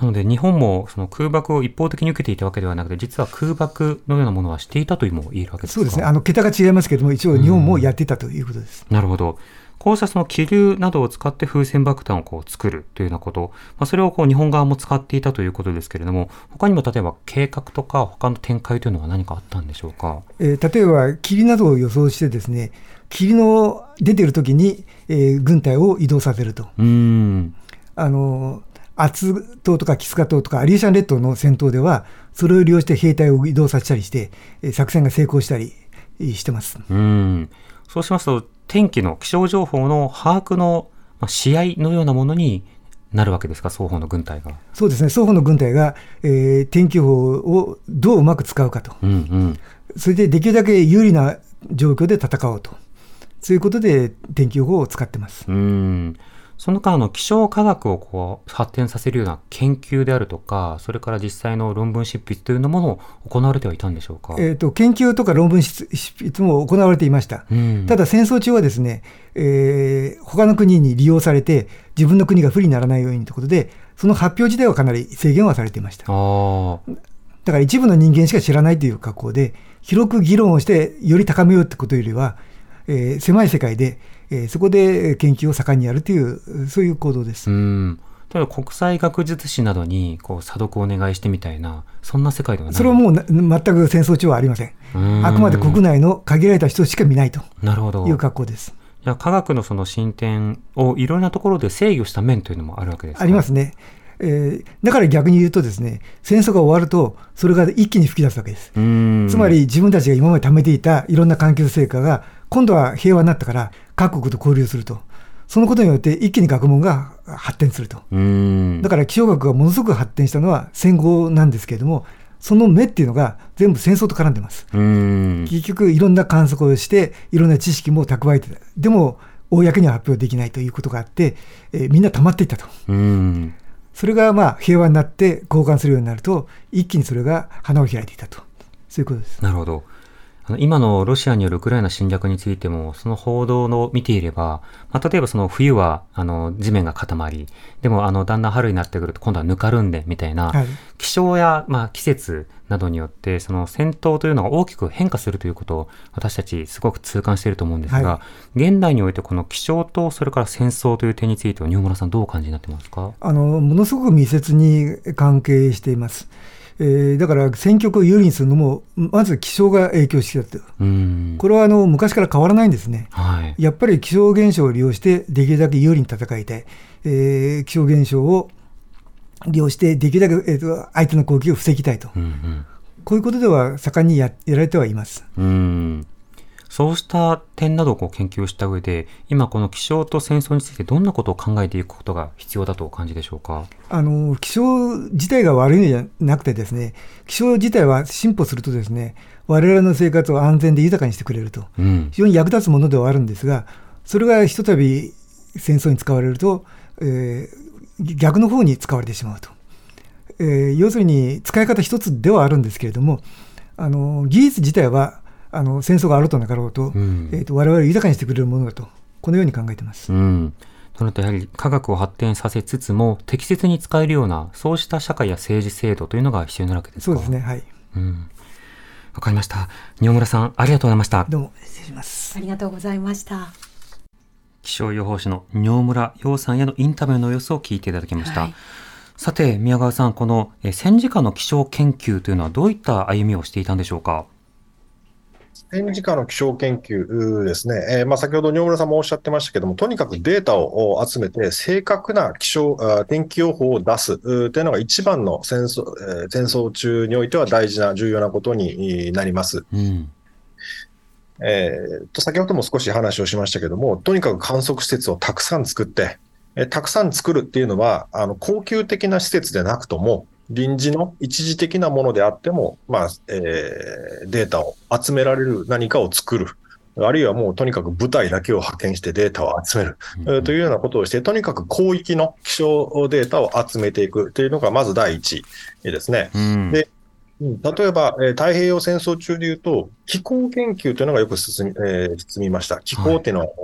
S3: なので、日本もその空爆を一方的に受けていたわけではなくて、実は空爆のようなものはしていたというも言えるわけですか？
S7: そうですね、あの桁が違いますけれども、一応、日本もやっていたということです。
S3: なるほど。こうしたその気流などを使って風船爆弾をこう作るというようなこと、まあ、それをこう日本側も使っていたということですけれども、他にも例えば計画とか、他の展開というのは何かあったんでしょうか？
S7: えー、例えば、霧などを予想してですね、霧の出てるときに、えー、軍隊を移動させると。うんあの厚島とかキスカ島とかアリエシャン列島の戦闘では、それを利用して兵隊を移動させたりして、作戦が成功したりしてます。
S3: うん。そうしますと、天気の気象情報の把握の試合のようなものになるわけですか、双方の軍隊が。
S7: そうですね、双方の軍隊が、えー、天気予報をどううまく使うかと、うんうん、それでできるだけ有利な状況で戦おうと、そういうことで天気予報を使ってます。
S3: うんその間、あの、気象科学をこう、発展させるような研究であるとか、それから実際の論文執筆というのも行われてはいたんでしょうか？
S7: えーと、研究とか論文執筆も行われていました。うん、ただ戦争中はですね、えー、他の国に利用されて、自分の国が不利にならないようにということで、その発表自体はかなり制限はされていました。だから一部の人間しか知らないという格好で、広く議論をしてより高めようってことよりは、えー、狭い世界で、えー、そこで研究を盛んにやるという、そういう行動です。
S3: うん例えば国際学術誌などにこう査読をお願いしてみたいな、そんな世界ではない
S7: それはもう全く戦争中はありません。あくまで国内の限られた人しか見ないという格好です。
S3: じゃ科学のその進展をいろんなところで制御した面というのもあるわけです
S7: ありますね。えー、だから逆に言うとですね、戦争が終わると、それが一気に噴き出すわけです。つまり自分たちが今まで貯めていたいろんな環境成果が、今度は平和になったから、各国と交流すると。そのことによって一気に学問が発展すると。だから気象学がものすごく発展したのは戦後なんですけれども、その目っていうのが全部戦争と絡んでます。結局いろんな観測をして、いろんな知識も蓄えてた。でも、公には発表できないということがあって、えー、みんな溜まっていったと。それがまあ平和になって交換するようになると、一気にそれが花を開いていたと。そういうことです。
S3: なるほど。今のロシアによるウクライナ侵略についても、その報道を見ていれば、まあ、例えばその冬はあの地面が固まり、でもあのだんだん春になってくると今度はぬかるんでみたいな、はい、気象や、まあ、季節などによって、その戦闘というのが大きく変化するということを私たちすごく痛感していると思うんですが、はい、現代においてこの気象とそれから戦争という点については、仁村さんどうお感じになってますか？
S7: あのものすごく密接に関係しています。えー、だから選挙区を有利にするのも、まず気象が影響してきたと、これはあの昔から変わらないんですね、はい、やっぱり気象現象を利用して、できるだけ有利に戦いたい、えー、気象現象を利用して、できるだけ、えーと、相手の攻撃を防ぎたいと、うんうん、こういうことでは盛んにややられてはいます。
S3: うんそうした点などを研究した上で、今この気象と戦争についてどんなことを考えていくことが必要だとお感じでしょうか？
S7: あの気象自体が悪いのじゃなくてですね、気象自体は進歩するとですね、我々の生活を安全で豊かにしてくれると、うん、非常に役立つものではあるんですが、それがひとたび戦争に使われると、えー、逆の方に使われてしまうと。えー、要するに使い方一つではあるんですけれども、あの技術自体はあの戦争があろうとなかろうと,、うん、えーと、我々を豊かにしてくれるものだと、このように考えています。
S3: うんとなるとやはり科学を発展させつつも適切に使えるようなそうした社会や政治制度というのが必要なわけです
S7: かそうですねはい。
S3: うん。わかりました。仁村さん、ありがとうございました。
S7: どうも、失礼します。
S2: ありがとうございました。
S3: 気象予報士の仁村洋さんへのインタビューの様子を聞いていただきました。はい、さて、宮川さん、この戦時下の気象研究というのはどういった歩みをしていたんでしょうか。
S6: 戦時下の気象研究ですね、えー、まあ、先ほど、尿村さんもおっしゃってましたけども、とにかくデータを集めて、正確な気象、天気予報を出すというのが一番の戦争,、えー、戦争中においては大事な、重要なことになります。うんえー、と先ほども少し話をしましたけども、とにかく観測施設をたくさん作って、えたくさん作るっていうのは、あの恒久的な施設でなくとも、臨時の一時的なものであっても、まあえー、データを集められる何かを作る。あるいはもうとにかく部隊だけを派遣してデータを集める、うん、というようなことをして、とにかく広域の気象データを集めていくというのがまず第一ですね。うん、で例えば、えー、太平洋戦争中でいうと、気候研究というのがよく進み,、えー、進みました。気候っていうのは、はい、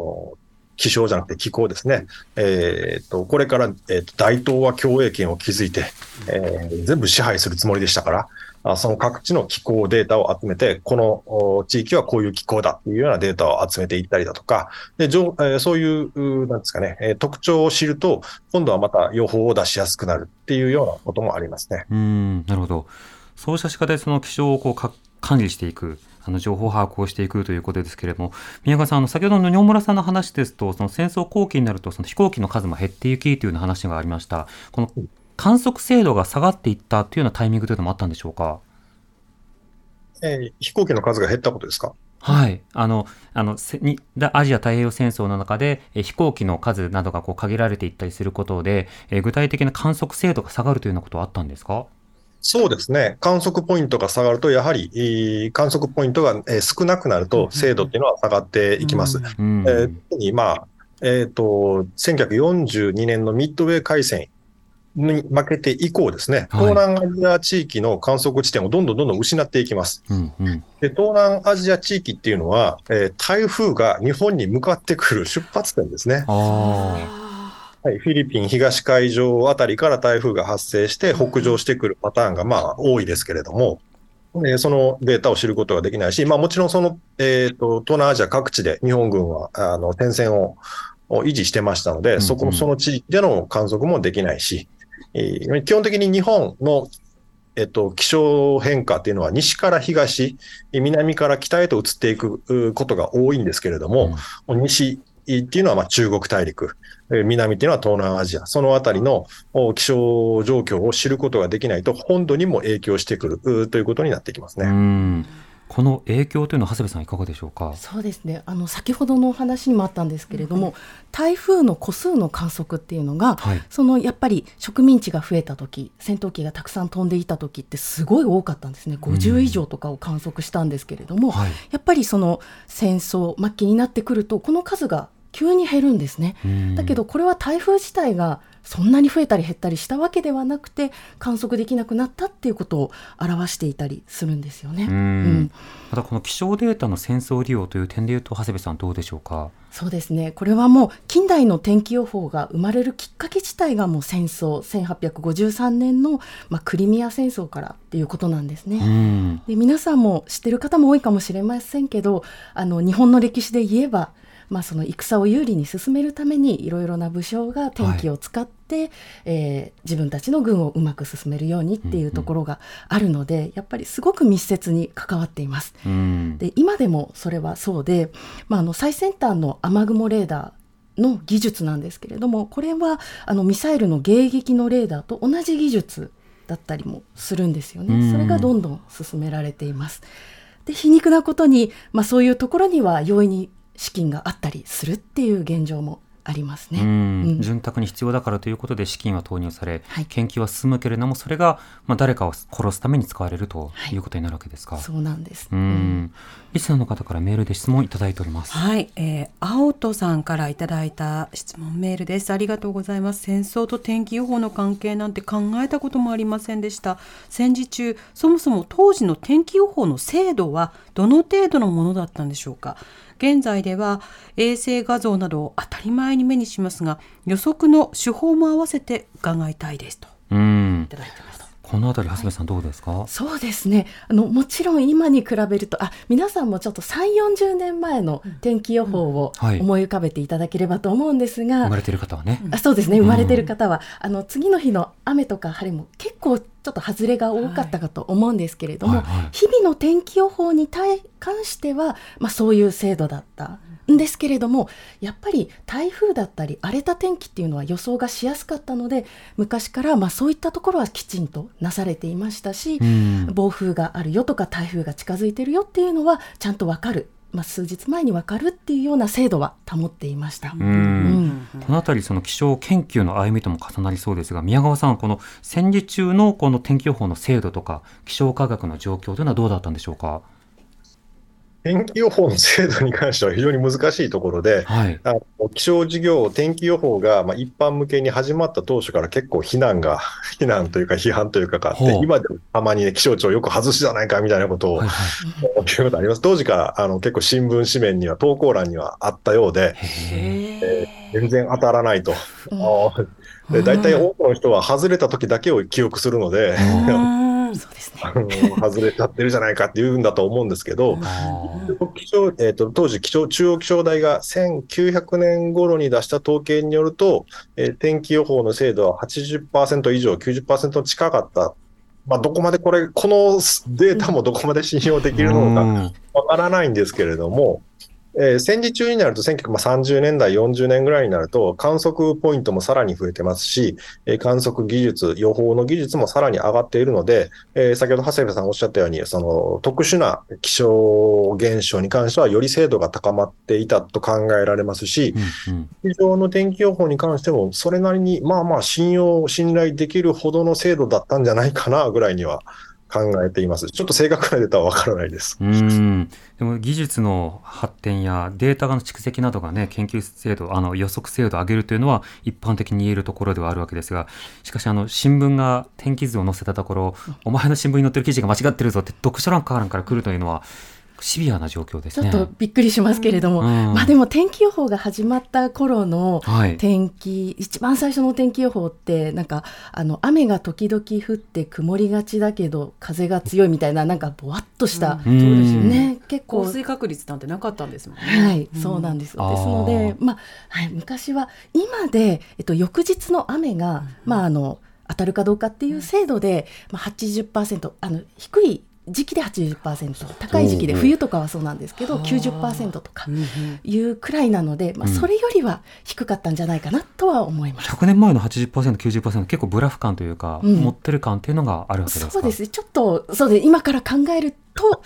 S6: 気象じゃなくて気候ですね。えー、と、これから、えー、と大東亜共栄圏を築いて、えー、全部支配するつもりでしたから、あその各地の気候データを集めて、この地域はこういう気候だっていうようなデータを集めていったりだとか、で、じょえー、そういう、なんですかね、特徴を知ると、今度はまた予報を出しやすくなるっていうようなこともありますね。
S3: うん、なるほど。そうした仕方でその気象をこう管理していく。あの情報把握をしていくということですけれども、宮川さん、あの先ほどの尿村さんの話ですと、その戦争後期になると、その飛行機の数も減っていきというような話がありました。この観測精度が下がっていったというようなタイミングというのもあったんでしょうか？
S6: えー、飛行機の数が減ったことですか？
S3: はい。あの、あの、にアジア太平洋戦争の中で、え飛行機の数などがこう限られていったりすることで、え具体的な観測精度が下がるというようなことはあったんですか？
S6: そうですね。観測ポイントが下がると、やはり、観測ポイントが少なくなると、精度っていうのは下がっていきます。うん、えー、特に、まあ、えっ、と、1942年のミッドウェー海戦に負けて以降ですね、
S3: はい
S6: 東南アジア地域の観測地点をどんどんどんどん失っていきます。
S3: うんうん。
S6: で東南アジア地域っていうのは、えー台風が日本に向かってくる出発点ですね。
S3: あ
S6: はい、フィリピン東海上あたりから台風が発生して北上してくるパターンがまあ多いですけれども、えーそのデータを知ることができないし、まあ、もちろんその、えーと東南アジア各地で日本軍はあの点線をを維持してましたので、
S3: ん
S6: そこのその地域での観測もできないし、えー基本的に日本のえっと、気象変化っていうのは西から東、南から北へと移っていくうことが多いんですけれども、西っていうのはまあ中国大陸、えー南っていうのは東南アジア、そのあたりのお気象状況を知ることができないと、本土にも影響してくるうということになってきますね。
S3: ん。この影響というのは長谷部さんいかがでしょうか？
S5: そうですねあの先ほどのお話にもあったんですけれども、台風の個数の観測っていうのが、
S3: はい。
S5: そのやっぱり植民地が増えた時戦闘機がたくさん飛んでいた時ってすごい多かったんですね50以上とかを観測したんですけれども、
S3: はい。
S5: やっぱりその戦争末期になってくるとこの数が急に減るんですね。
S3: うん
S5: だけどこれは台風自体がそんなに増えたり減ったりしたわけではなくて観測できなくなったっていうことを表していたりするんですよね。
S3: うん
S5: うん
S3: またこの気象データの戦争利用という点でいうと長谷部さんどうでしょうか？
S5: そうですねこれはもう近代の天気予報が生まれるきっかけ自体がもう戦争1853年の、まあ、クリミア戦争からっていうことなんですね。
S3: うん。
S5: で皆さんも知ってる方も多いかもしれませんけどあの日本の歴史で言えば、まあ、その戦を有利に進めるためにいろいろな武将が天気を使って、えー自分たちの軍をうまく進めるようにっていうところがあるので、やっぱりすごく密接に関わっています。
S3: うん。
S5: で今でもそれはそうで、まあ、あの最先端の雨雲レーダーの技術なんですけれどもこれはあのミサイルの迎撃のレーダーと同じ技術だったりもするんですよ
S3: うん
S5: ね。それがどんどん進められています。で皮肉なことに、まあ、そういうところには容易に資金があったりするっていう現状もありますね。
S3: うん
S5: うん
S3: 潤沢に必要だからということで資金は投入され、
S5: はい
S3: 研究は進むけれどもそれが、まあ、誰かを殺すために使われるということになるわけですか？
S5: そうなんです。
S3: う
S5: うん
S3: んリスナーの方からメールで質問いただいております。
S2: はい、えー、青戸さんからいただいた質問メールです。ありがとうございます。戦争と天気予報の関係なんて考えたこともありませんでした。戦時中、そもそも当時の天気予報の精度はどの程度のものだったんでしょうか？現在では衛星画像などを当たり前に目にしますが、予測の手法も合わせて伺いたいですと
S3: うん
S2: いただいてます。
S3: このあたり長谷部さんどうですか、
S5: そうですね。あのもちろん今に比べるとあ皆さんもちょっと3 4 0年前の天気予報を
S3: はい。
S5: 思い浮かべていただければと思うんですが、
S3: 生まれている方はね。
S5: あそうですね。生まれてる方は、あの次の日の雨とか晴れも結構ちょっと外れが多かったかと思うんですけれども、
S3: はいはい。
S5: 日々の天気予報に対関しては、まあ、そういう制度だった。んですけれどもやっぱり台風だったり荒れた天気っていうのは予想がしやすかったので昔からまあそういったところはきちんとなされていましたし、
S3: うん
S5: 暴風があるよとか台風が近づいてるよっていうのはちゃんと分かる、まあ、数日前に分かるっていうような制度は保っていました。
S3: うん
S5: うん
S3: このあたりその気象研究の歩みとも重なりそうですが宮川さんこの戦時中のこの天気予報の精度とか気象科学の状況というのはどうだったんでしょうか？
S6: 天気予報の精度に関しては非常に難しいところで、
S3: はい。
S6: あの気象事業、天気予報がまあ一般向けに始まった当初から結構非難が、非難というか批判というかがあって今でもたまにね、気象庁よく外しじゃないかみたいなことを
S3: はいはい。
S6: 聞くことあります。当時からあの結構新聞紙面には投稿欄にはあったようで、
S2: へ
S6: 全然当たらないと。で大体多くの人は外れた時だけを記憶するので、あの外れちゃってるじゃないかって言うんだと思うんですけど、気象えー、と当時気象、中央気象台が1900年頃に出した統計によると、えー天気予報の精度は80%以上、90%近かった。まあ、どこまでこれ、このデータもどこまで信用できるのか
S3: うん
S6: わからないんですけれども、えー戦時中になると、1930年代、40年ぐらいになると、観測ポイントもさらに増えてますし、えー観測技術、予報の技術もさらに上がっているので、えー先ほど長谷部さんおっしゃったように、その特殊な気象現象に関しては、より精度が高まっていたと考えられますし、
S3: うんうん。
S6: 地上の天気予報に関しても、それなりに、まあまあ信用、信頼できるほどの精度だったんじゃないかなぐらいには考えています。ちょっと正確なデータはわからないです。
S3: うんでも技術の発展やデータの蓄積などがね研究精度あの予測精度を上げるというのは一般的に言えるところではあるわけですがしかしあの新聞が天気図を載せたところお前の新聞に載ってる記事が間違ってるぞって読書欄からから来るというのはシビアな状況ですね。
S5: ちょっとびっくりしますけれども、
S3: うん。
S5: まあでも天気予報が始まった頃の
S3: はい。
S5: 天気、一番最初の天気予報ってなんかあの雨が時々降って曇りがちだけど風が強いみたいななんかぼわっとした、
S3: うん。そうですよ
S5: ね。結構。
S2: 降水確率なんてなかったんですもんね。
S5: はい、そうなんですですので、まあ、はい、昔は今で、えっと、翌日の雨が、まあ、あの、当たるかどうかっていう制度で、まあ、80%、あの、低い時期で80%、高い時期で、冬とかはそうなんですけど、90%とかいうくらいなので、まあ、それよりは低かったんじゃないかなとは思います。
S3: 100年前の80%、90%結構ブラフ感というか、
S5: うん。
S3: 持ってる感っていうのがあるわけですか？
S5: そうです。ね。ちょっと、そうです。今から考えると、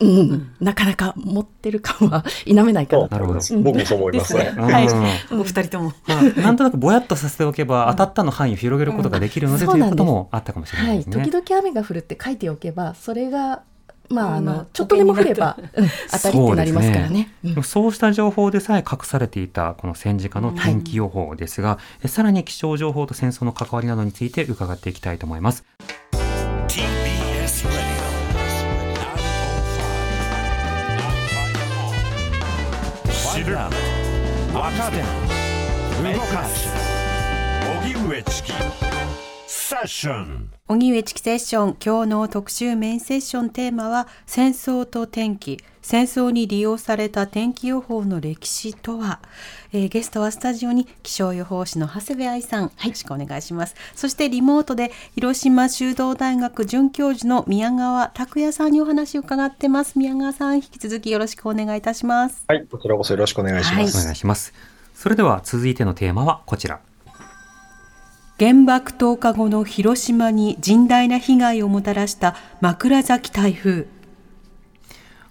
S5: うん、なかなか持ってる感は否めないかなと。
S3: なるほど。
S6: 僕もそう思いますね。
S3: うん。
S5: はい。
S2: お二人とも。
S3: まあ、なんとなくぼやっとさせておけば、当たったの範囲を広げることができるので、
S5: うん
S3: ということもあったかもしれな
S5: はいい、
S3: ですね。
S5: 時々雨が降るって書いておけば、それが、まあ、あの、ちょっとでも降れば、うん当たりってなりますからね。
S3: そうした情報でさえ隠されていたこの戦時下の天気予報ですが、えさらに気象情報と戦争の関わりなどについて伺っていきたいと思います。
S1: 手動かす。荻上チキ。セッション
S2: 荻上チキセッション今日の特集メインセッションテーマは戦争と天気。戦争に利用された天気予報の歴史とは、えーゲストはスタジオに気象予報士の長谷部愛さん、よろしくお願いします。そしてリモートで広島修道大学准教授の宮川拓也さんにお話を伺ってます。宮川さん引き続きよろしくお願いいたします。
S6: はい、こちらこそよろしくお願いしま
S3: お
S6: す。
S3: 願いします。それでは続いてのテーマはこちら。
S2: 原爆投下後の広島に甚大な被害をもたらした枕崎台風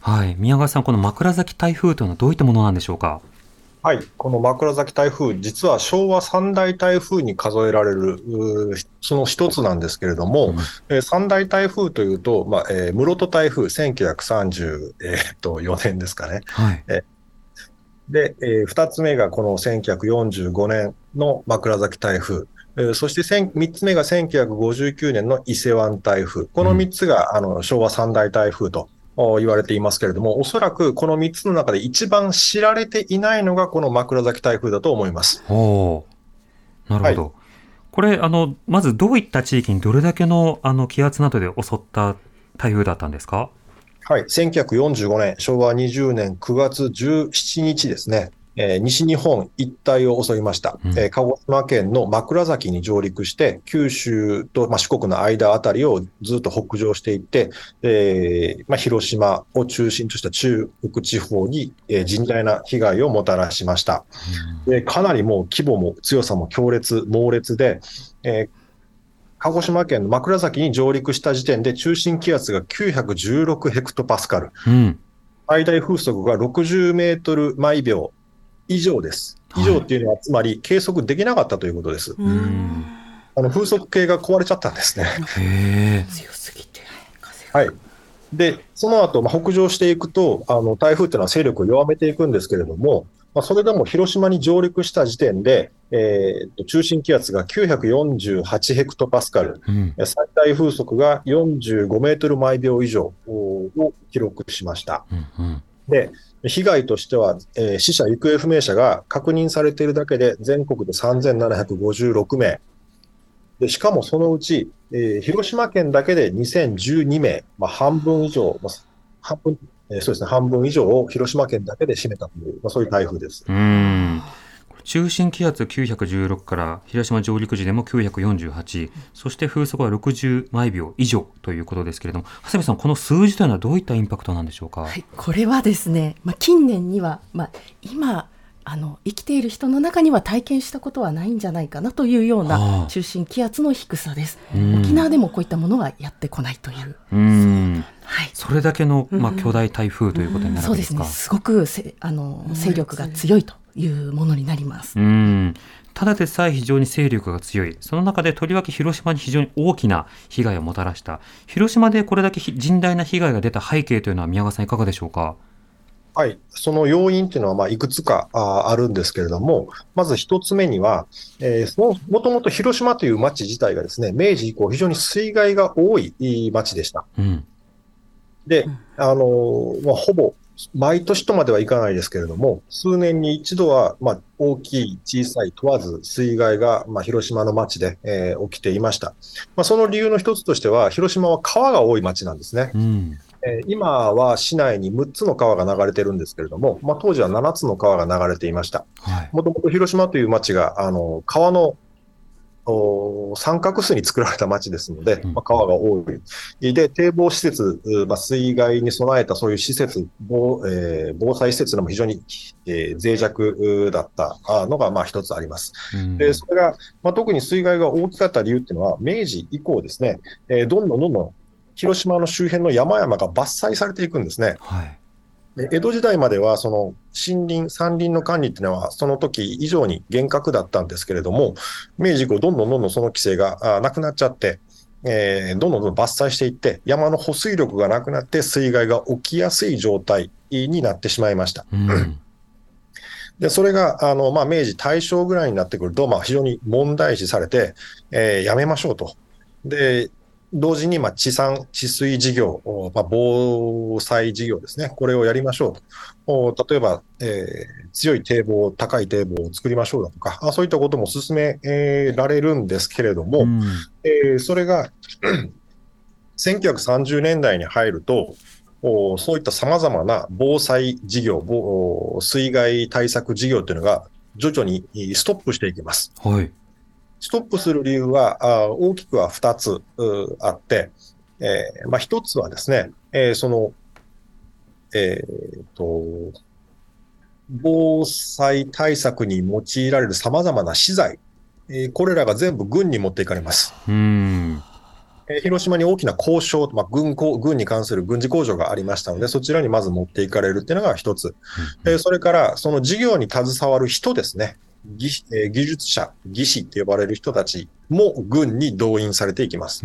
S3: はい。宮川さん、この枕崎台風というのはどういったものなんでしょうか？
S6: はい、この枕崎台風、実は昭和三大台風に数えられる、その一つなんですけれども、えー三大台風というと、まあえー室戸台風、1934年ですかね。
S3: はい。
S6: で、えー二つ目がこの1945年の枕崎台風。えーそして千三つ目が1959年の伊勢湾台風。この三つが、あの昭和三大台風とお言われていますけれども、おそらくこの三つの中で一番知られていないのがこの枕崎台風だと思います。
S3: おーなるほど。これ、あの、まずどういった地域にどれだけのあの気圧などで襲った台風だったんですか？
S6: はい、1945年、昭和20年9月17日ですね、えー西日本一帯を襲いました、
S3: うん。
S6: えー鹿児島県の枕崎に上陸して、九州と、まあ、四国の間あたりをずっと北上していって、えーまあ、広島を中心とした中国地方に、えー甚大な被害をもたらしました。でかなりもう規模も強さも強烈、猛烈で、えー鹿児島県の枕崎に上陸した時点で中心気圧が916ヘクトパスカル、
S3: うん。
S6: 最大風速が60メートル毎秒以上です。以上っていうのは、つまり計測できなかったということです。
S3: うん。
S6: あの風速計が壊れちゃったんですね。
S2: 強すぎて風
S6: はい。で、その後、まあ、北上していくと、あの台風っていうのは勢力を弱めていくんですけれども、まあ、それでも広島に上陸した時点で、えーと中心気圧が948ヘクトパスカル、
S3: うん。
S6: 最大風速が45メートル毎秒以上を記録しました。
S3: うん。うん。
S6: で、被害としては、えー死者・行方不明者が確認されているだけで全国で3756名。でしかもそのうち、えー広島県だけで2012名、まあ、半分以上、まあ半分、えーそうですね、半分以上を広島県だけで占めたという、まあ、そういう台風です。
S3: うん。中心気圧916から広島上陸時でも948、そして風速は60毎秒以上ということですけれども、長谷部さん、この数字というのはどういったインパクトなんでしょうか？
S5: はい、これはですね、まあ、近年には、まあ、今あの生きている人の中には体験したことはないんじゃないかなというよう
S3: ああ
S5: な中心気圧の低さです。
S3: うん
S5: 沖縄でもこういったものはやってこないという。
S3: うん。
S5: はい。
S3: それだけの、まあ、巨大台風ということになるわけですか？
S5: そうですね。すごくせあの勢力が強いというものになります。
S3: うん。ただでさえ非常に勢力が強いその中でとりわけ広島に非常に大きな被害をもたらした広島でこれだけ甚大な被害が出た背景というのは宮川さんいかがでしょうか？
S6: はい、その要因っていうのはまあいくつかあるんですけれども、まず一つ目には、えー、もともと広島という町自体がですね、明治以降非常に水害が多い町でした。うん、で、あのまあ、ほぼ毎年とまではいかないですけれども、数年に一度は、まあ、大きい、小さい問わず水害が、まあ、広島の町で、えー、起きていました。まあ、その理由の一つとしては、広島は川が多い町なんですね。うんえ今は市内に6つの川が流れてるんですけれども、まあ、当時は7つの川が流れていました。もともと広島という町が、あの、川の三角巣に作られた町ですので、まあ、川が多い。で、堤防施設、まあ、水害に備えたそういう施設、防,、えー、防災施設でも非常に、えー、脆弱だったのが、まあ、一つあります。で、それが、まあ、特に水害が大きかった理由っていうのは、明治以降ですね、えー、どんどんどんどん広島の周辺の山々が伐採されていくんですね。はい江戸時代までは、その森林、山林の管理っていうのは、その時以上に厳格だったんですけれども、明治以降、どんどんどんどんその規制がなくなっちゃって、えー、どんどんどん伐採していって、山の保水力がなくなって、水害が起きやすい状態になってしまいました。うんで、それが、あの、まあ、明治、大正ぐらいになってくると、まあ、非常に問題視されて、えー、やめましょうと。で、同時に、まあ、治産、治水事業、まあ、防災事業ですね。これをやりましょうと。例えば、えー、強い堤防、高い堤防を作りましょうだとか、あそういったことも進め、えー、られるんですけれども、うん、えー、それが1930年代に入ると、そういったさまざまな防災事業、水害対策事業というのが徐々にストップしていきます。はいストップする理由はあ大きくは2つあって、えーまあ、1つはですね、えー、その、えーと、防災対策に用いられるさまざまな資材、えー、これらが全部軍に持っていかれます。うんえー、広島に大きな交渉、まあ、軍軍に関する軍事工場がありましたので、そちらにまず持っていかれるっていうのが一つ。えー、それから、その事業に携わる人ですね。技技術者、技師って呼ばれる人たちも軍に動員されていきます。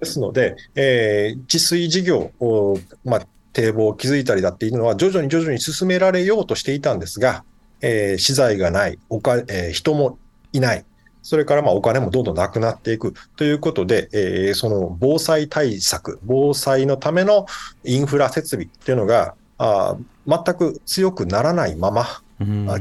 S6: ですので、えー、治水事業を、まあ、堤防を築いたりだっていうのは徐々に徐々に進められようとしていたんですが、えー、資材がない、おかえー、人もいない、それからまあお金もどんどんなくなっていく。ということで、えー、その防災対策、防災のためのインフラ設備っていうのが、あ全く強くならないまま、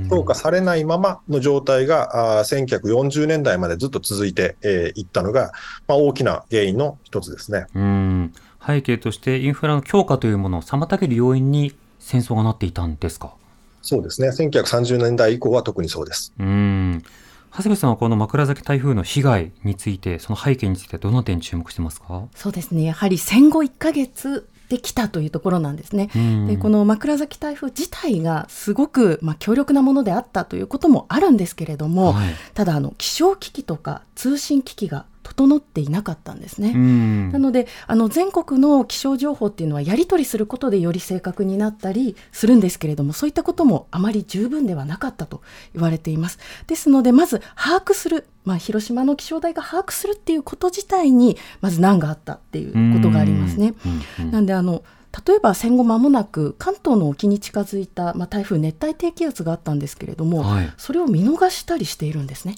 S6: 評価されないままの状態が1940年代までずっと続いてい、えー、ったのが、まあ、大きな原因の一つですね。
S3: うん。背景としてインフラの強化というものを妨げる要因に戦争がなっていたんですか？
S6: そうですね、1930年代以降は特にそうです。うん。
S3: 長谷部さんはこの枕崎台風の被害について、その背景について、どの点注目してますか？
S5: そうですね、やはり戦後1か月できたというところなんですね。でこの枕崎台風自体がすごく、まあ、強力なものであったということもあるんですけれども、はい、ただあの気象機器とか通信機器が整っていなかったんですね。なのであの全国の気象情報っていうのはやり取りすることでより正確になったりするんですけれどもそういったこともあまり十分ではなかったと言われています。ですのでまず把握する、まあ、広島の気象台が把握するっていうこと自体にまず難があったっていうことがありますね。なんであの例えば戦後間もなく関東の沖に近づいた、まあ、台風熱帯低気圧があったんですけれども、はい、それを見逃したりしているんですね。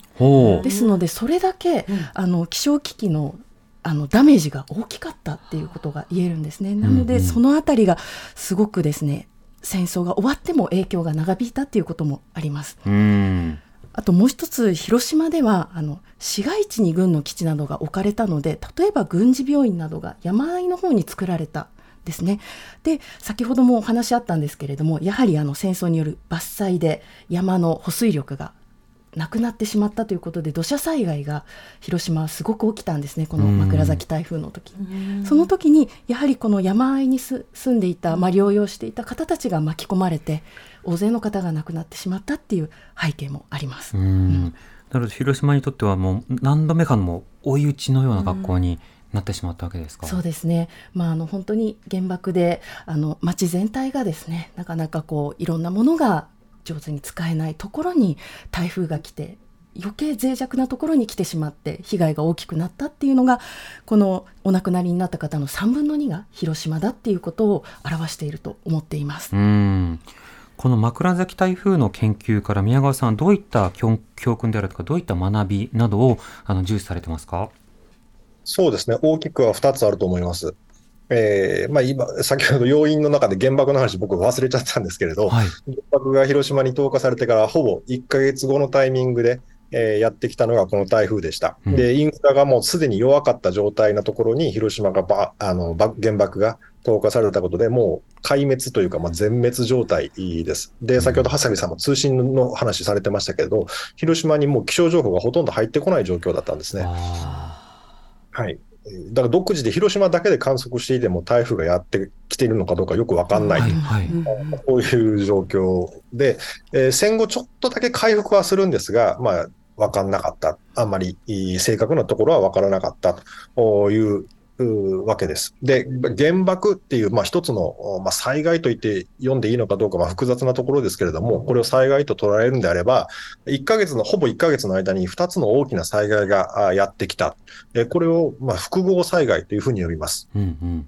S5: ですのでそれだけ、うん、あの気象機器のあのダメージが大きかったっていうことが言えるんですね。なので、そのあたりがすごくですね戦争が終わっても影響が長引いたっていうこともあります。あともう一つ広島ではあの市街地に軍の基地などが置かれたので例えば軍事病院などが山あいの方に作られたですね。で先ほどもお話あったんですけれどもやはりあの戦争による伐採で山の保水力がなくなってしまったということで土砂災害が広島はすごく起きたんですねこの枕崎台風の時その時にやはりこの山あいに住んでいた、まあ、療養していた方たちが巻き込まれて大勢の方が亡くなってしまったっていう背景もあります。うん、
S3: なので広島にとってはもう何度目かのも追い打ちのような学校に、なってしまったわけですか？
S5: そうですね、まあ、あの本当に原爆であの町全体がですねなかなかこういろんなものが上手に使えないところに台風が来て余計脆弱なところに来てしまって被害が大きくなったっていうのがこのお亡くなりになった方の3分の2が広島だっていうことを表していると思っています。
S3: うん。この枕崎台風の研究から宮川さんどういった教訓であるとかどういった学びなどをあの重視されてますか？
S6: そうですね大きくは2つあると思います。えーまあ、今、先ほど要因の中で原爆の話、僕忘れちゃったんですけれど、はい、原爆が広島に投下されてからほぼ1か月後のタイミングで、えー、やってきたのがこの台風でした。うん、で、インフラがもうすでに弱かった状態のところに、広島がばあの原爆が投下されたことで、もう壊滅というか、まあ、全滅状態です。で、先ほどハサミさんも通信の話されてましたけれど、広島にもう気象情報がほとんど入ってこない状況だったんですね。はい。だから独自で広島だけで観測していても台風がやってきているのかどうかよく分かんない、はいはい、こういう状況で、えー、戦後ちょっとだけ回復はするんですが、まあ、分かんなかった、あんまり正確なところは分からなかったというわけです。で、原爆っていう、まあ、一つの、まあ、災害と言って読んでいいのかどうか、まあ、複雑なところですけれども、これを災害と捉えるんであれば、1ヶ月の、ほぼ1ヶ月の間に2つの大きな災害がやってきた。これを、まあ、複合災害というふうに呼びます。うんうん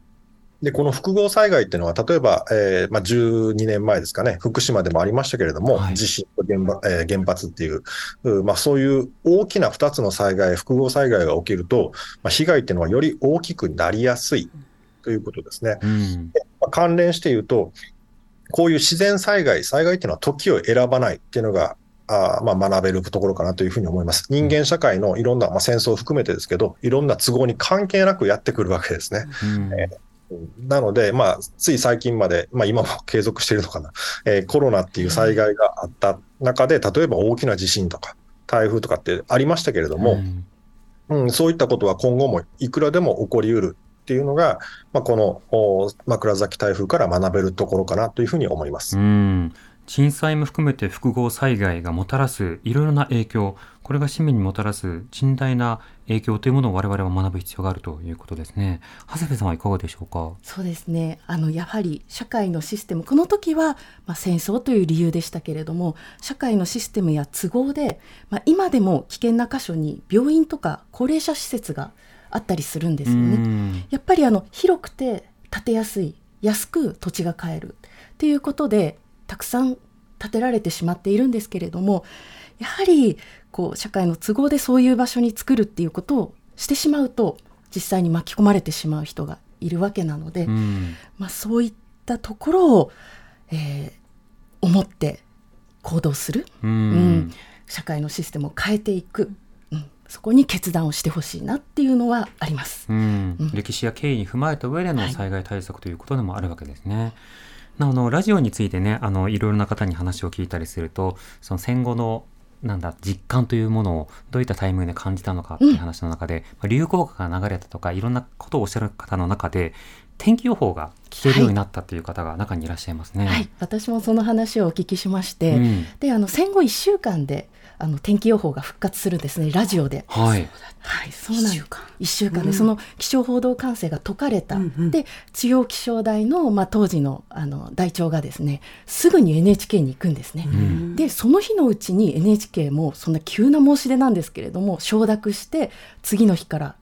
S6: で、この複合災害っていうのは、例えば、えーまあ、12年前ですかね、福島でもありましたけれども、はい、地震と原,、えー、原発っていう、まあ、そういう大きな2つの災害、複合災害が起きると、まあ、被害っていうのはより大きくなりやすいということですね。うんまあ、関連して言うと、こういう自然災害、災害っていうのは時を選ばないっていうのがあまあ、学べるところかなというふうに思います。人間社会のいろんな、まあ、戦争を含めてですけど、いろんな都合に関係なくやってくるわけですね。うんえーなので、まあ、つい最近まで、まあ、今も継続しているのかな、えー、コロナっていう災害があった中で、例えば大きな地震とか、台風とかってありましたけれども、うん、うん、そういったことは今後もいくらでも起こりうるっていうのが、まあ、この枕崎台風から学べるところかなというふうに思います。
S3: うん。震災も含めて複合災害がもたらすいろいろな影響、これが市民にもたらす甚大な影響というものを我々は学ぶ必要があるということですね。長谷部さんはいかがでしょうか？
S5: そうですね。あのやはり社会のシステム、この時はまあ戦争という理由でしたけれども、社会のシステムや都合で、まあ今でも危険な箇所に病院とか高齢者施設があったりするんですよね。やっぱりあの広くて建てやすい、安く土地が買えるっていうことでたくさん建てられてしまっているんですけれどもやはりこう社会の都合でそういう場所に作るっていうことをしてしまうと実際に巻き込まれてしまう人がいるわけなので、うん、まあ、そういったところを、えー、思って行動する、うん、うん、社会のシステムを変えていく、うん、そこに決断をしてほしいなっていうのはあります、
S3: 歴史や経緯に踏まえた上での災害対策ということでもあるわけですね。はいあのラジオについてねあのいろいろな方に話を聞いたりするとその戦後のなんだ実感というものをどういったタイミングで感じたのかっていう話の中で、うん、流行歌が流れたとかいろんなことをおっしゃる方の中で天気予報が聞けるようになったという方が中にいらっしゃいますね。
S5: はい、私もその話をお聞きしまして、うん、であの戦後1週間であの天気予報が復活するんですねラジオで。
S3: はい、
S5: はい、そうなん1週間。で、その気象報道管制が解かれた、うんうん、で中央気象台の、まあ、当時のあの台長がですねすぐに NHK に行くんですね。うん、でその日のうちに NHK もそんな急な申し出なんですけれども承諾して次の日から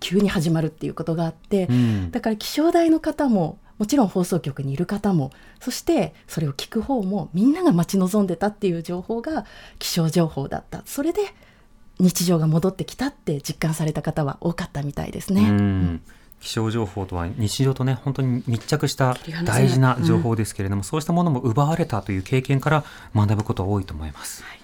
S5: 急に始まるっていうことがあって、うん、だから気象台の方ももちろん放送局にいる方もそしてそれを聞く方もみんなが待ち望んでたっていう情報が気象情報だった。それで日常が戻ってきたって実感された方は多かったみたいですね。うん。
S3: 気象情報とは日常とね本当に密着した大事な情報ですけれども、うん、そうしたものも奪われたという経験から学ぶこと多いと思います。はい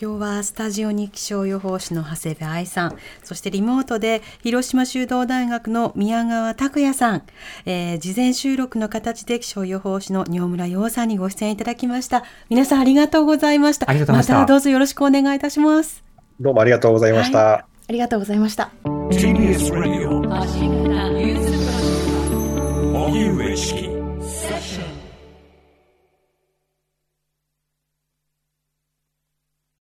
S2: 今日はスタジオに気象予報士の長谷部愛さん、そしてリモートで広島修道大学の宮川拓也さん、えー、事前収録の形で気象予報士の仁村洋さんにご出演いただきました。皆さんありがとうございました。またどうぞよろしくお願いいたします。
S6: どうもありがとうございました。はい、
S5: ありがとうございました。TBS Radio 荻上チキ